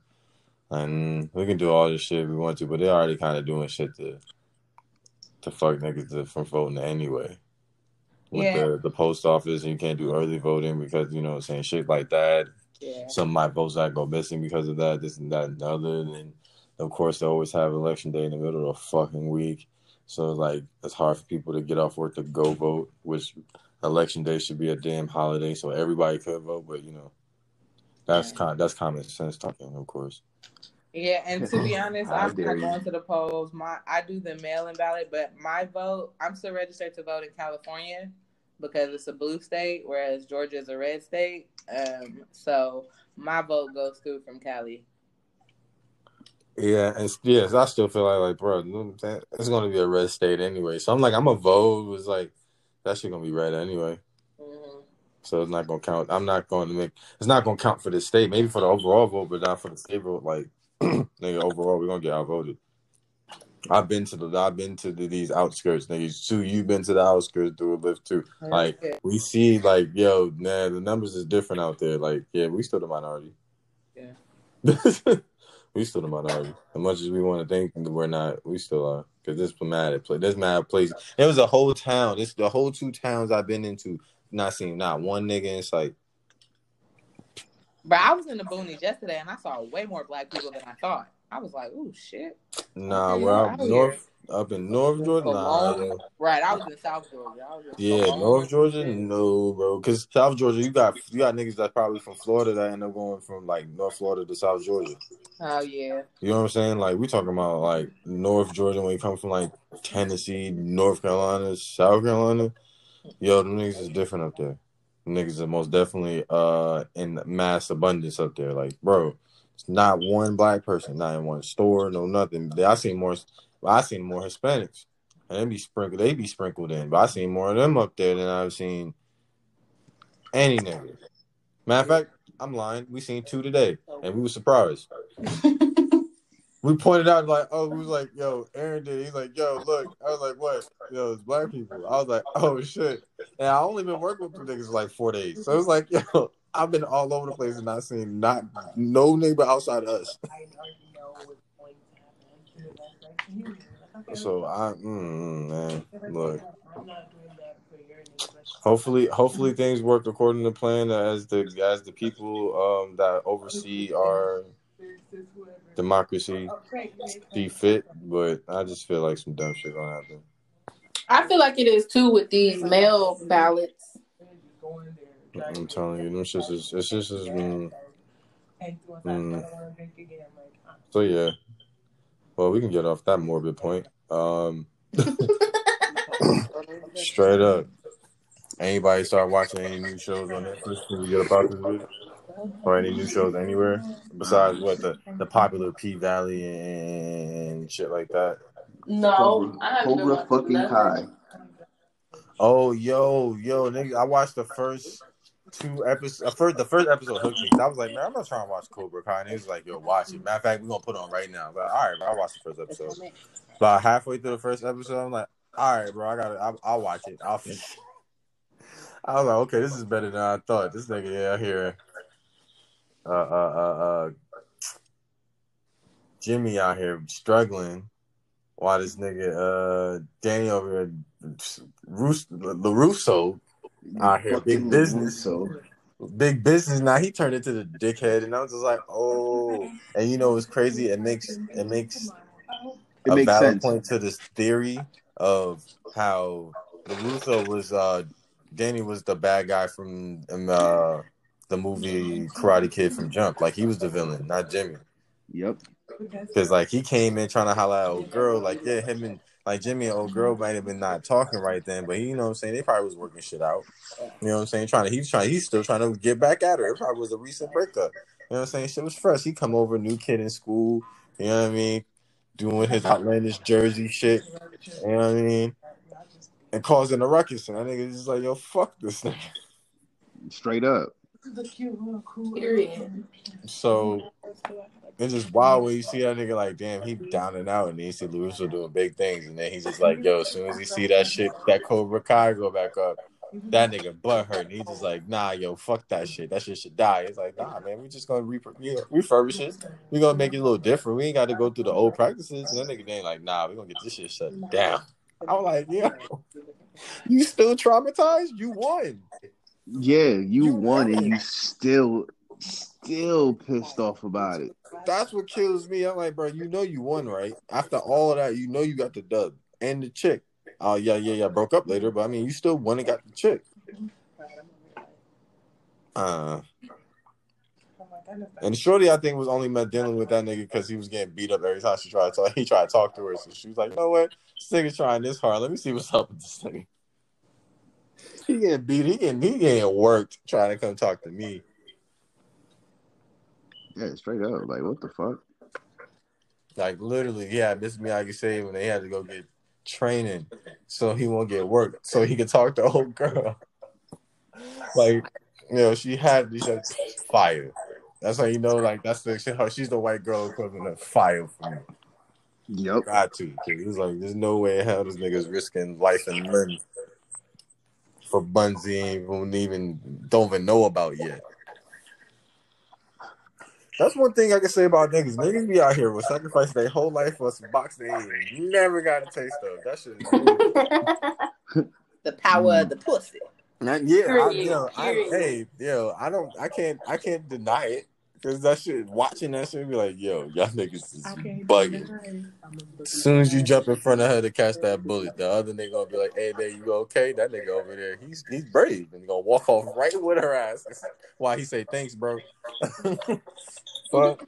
And we can do all this shit we want to, but they're already kind of doing shit to to fuck niggas to, from voting anyway. With Yeah. the, the post office, and you can't do early voting because you know saying shit like that. Yeah. Some of my votes that go missing because of that, this and that and the other. And then, of course, they always have election day in the middle of the fucking week. So like it's hard for people to get off work to go vote, which election day should be a damn holiday so everybody could vote. But you know, that's kind that's common sense talking, of course. Yeah, and to be honest, I'm not going to the polls. My I do the mail-in ballot, but my vote, I'm still registered to vote in California because it's a blue state, whereas Georgia is a red state. Um, so my vote goes through from Cali. Yeah, and yes, I still feel like like bro, you know what I'm saying? it's gonna be a red state anyway. So I'm like, I'm a vote was like that shit gonna be red anyway. Mhm. So it's not gonna count. I'm not going to make. It's not gonna count for the state. Maybe for the overall vote, but not for the state vote. Like, nigga, overall, we're gonna get outvoted. I've been to the. I've been to the, these outskirts, niggas. Too. You've been to the outskirts through a Lyft too. Like, we see, like, yo, man, the numbers is different out there. Like, yeah, we still the minority. Yeah. we still the minority. As much as we want to think we're not, we still are. Because this mad place. This mad place. It was a whole town. This the whole two towns I've been into. Not seeing not one nigga in sight. But I was in the boonies yesterday, and I saw way more black people than I thought. I was like, "Ooh, shit!" Nah, we're up here. north, up in North Georgia. Nah. Right, I was in South Georgia. Yeah. North Georgia, no, bro. Because South Georgia, you got you got niggas that probably from Florida that end up going from like North Florida to South Georgia. Oh yeah, You know what I'm saying? Like we talking about like North Georgia when you come from like Tennessee, North Carolina, South Carolina. Yo, the niggas is different up there. Niggas are most definitely uh in mass abundance up there. Like, bro, it's not one black person, not in one store, no nothing. I seen more I seen more Hispanics. And they be sprinkled they be sprinkled in. But I seen more of them up there than I've seen any nigga. Matter of fact, I'm lying. We seen two today, and we were surprised. we pointed out like, oh, we was like, yo, Aaron did. He's like, yo, look. I was like, what? Yo, it's black people. I was like, oh shit. And I only been working with niggas like four days, so it's like, yo, I've been all over the place and not seen not no neighbor outside of us. So I, mm, man, look. Hopefully, hopefully things work according to plan as the as the people um, that oversee our democracy see fit. But I just feel like some dumb shit gonna happen. I feel like it is too with these mail ballots. I'm telling you, them shits is it's just as mm, mm. so yeah. Well, we can get off that morbid point. Um, straight up. Anybody start watching any new shows on Netflix when we get about this week? Or any new shows anywhere besides what the the popular P Valley and shit like that? No, I haven't been Cobra fucking nothing. Kai. Oh, yo, yo, nigga, I watched the first two episodes. Uh, first, the first episode hooked me. 'cause I was like, man, I'm not trying to watch Cobra Kai. And he was like, yo, watch it. Matter of fact, we're gonna put it on right now. But all right, bro, I watched the first episode. About halfway through the first episode, I'm like, all right, bro, I gotta, I'll, I'll watch it. I'll finish. I was like, okay, this is better than I thought. This nigga, yeah, here, uh, uh, uh, uh, Jimmy out here struggling, while this nigga, uh, Danny over here, Rus- LaRusso, out here, big business. So big business now he turned into the dickhead and i was just like oh and you know it's crazy it makes it makes it a makes valid sense. point to this theory of how LaRusso was uh Danny was the bad guy from um, uh the movie Karate Kid from Jump. Like he was the villain not Jimmy. Yep. because like he came in trying to holler at old girl like yeah him and like Jimmy and old girl might have been not talking right then but he you know what I'm saying they probably was working shit out. You know what I'm saying trying to he's trying he's still trying to get back at her. It probably was a recent breakup. You know what I'm saying shit was fresh. He come over new kid in school you know what I mean doing his outlandish Jersey shit you know what I mean and causing a ruckus. And that nigga just like yo fuck this nigga. Straight up. Period. so it's just wild when you see that nigga like, damn, he down and out, and then you see LaRusso doing big things, and then he's just like, yo, as soon as he see that shit, that Cobra Kai go back up, That nigga butt hurt. And he's just like, nah, yo, fuck that shit. That shit should die. It's like, nah, man, we just gonna re- refurbish it. We gonna make it a little different. We ain't got to go through the old practices. And that nigga ain't like, nah, we gonna get this shit shut down. I'm like, yeah, you still traumatized? You won. Yeah, you, You won and you still still pissed off about it. That's what kills me. I'm like, bro, you know you won, right? After all of that, you know you got the dub and the chick. Oh yeah, yeah, yeah. Broke up later, but I mean, you still won and got the chick. Uh, and Shorty, I think, was only met dealing with that nigga because he was getting beat up every time she tried to talk. He tried to talk to her, so she was like, "You know what? This nigga's trying this hard. Let me see what's up with this nigga." He getting beat. He getting he getting worked trying to come talk to me. Yeah, straight up. Like what the fuck? Like literally, yeah, Miss Miyagi say when they had to go get training so he won't get worked, so he could talk to old girl. like, you know, she had said fire. That's how you know, like that's the she- she's the white girl equivalent of fire for me. Yep. Got to. 'cause It's like there's no way in hell this nigga's risking life and limb for buns he ain't even, even don't even know about yet. That's one thing I can say about niggas. Niggas be out here will sacrifice their whole life for some box they ain't never got a taste of. That shit is. The power of mm. the pussy. And yeah, I, Period, yo, I, hey, yo, I don't, I can't, I can't deny it because that shit. Watching that shit, be like, yo, y'all niggas is bugging. As soon as you jump in front of her to catch that bullet, the other nigga gonna be like, "Hey, man, you okay?" That nigga over there, he's he's brave and he gonna walk off right with her ass. Why he say thanks, bro? Fuck.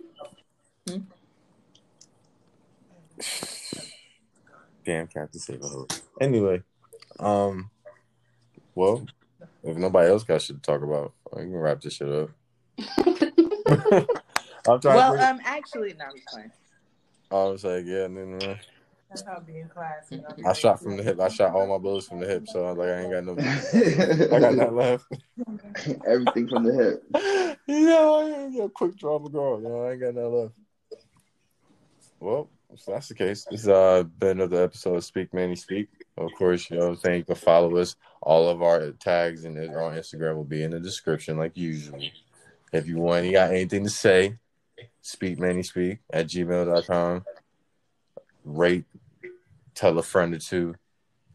Damn, Captain Save a hoe. Anyway, um, well, if nobody else got shit to talk about, I can wrap this shit up. I'm trying Well, to. Think, um, actually, no, I'm just playing. I was like, yeah, and then, uh, I shot from the hip. I shot all my bullets from the hip, so I was like, I ain't got no. I got nothing left. Everything from the hip. yeah, yeah, quick draw McGraw. You know, I ain't got nothing left. Well, if that's the case. This has uh, been another episode of Speak Manny Speak. Of course, you know, thank you can follow us. All of our tags and on Instagram will be in the description, like usual. If you want, you got anything to say, speak Manny Speak at gmail.com. Rate, tell a friend or two,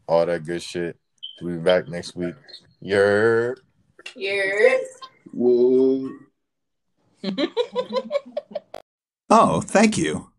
all that good shit. We'll be back next week. Yer. Yeah. Whoa. Oh, thank you.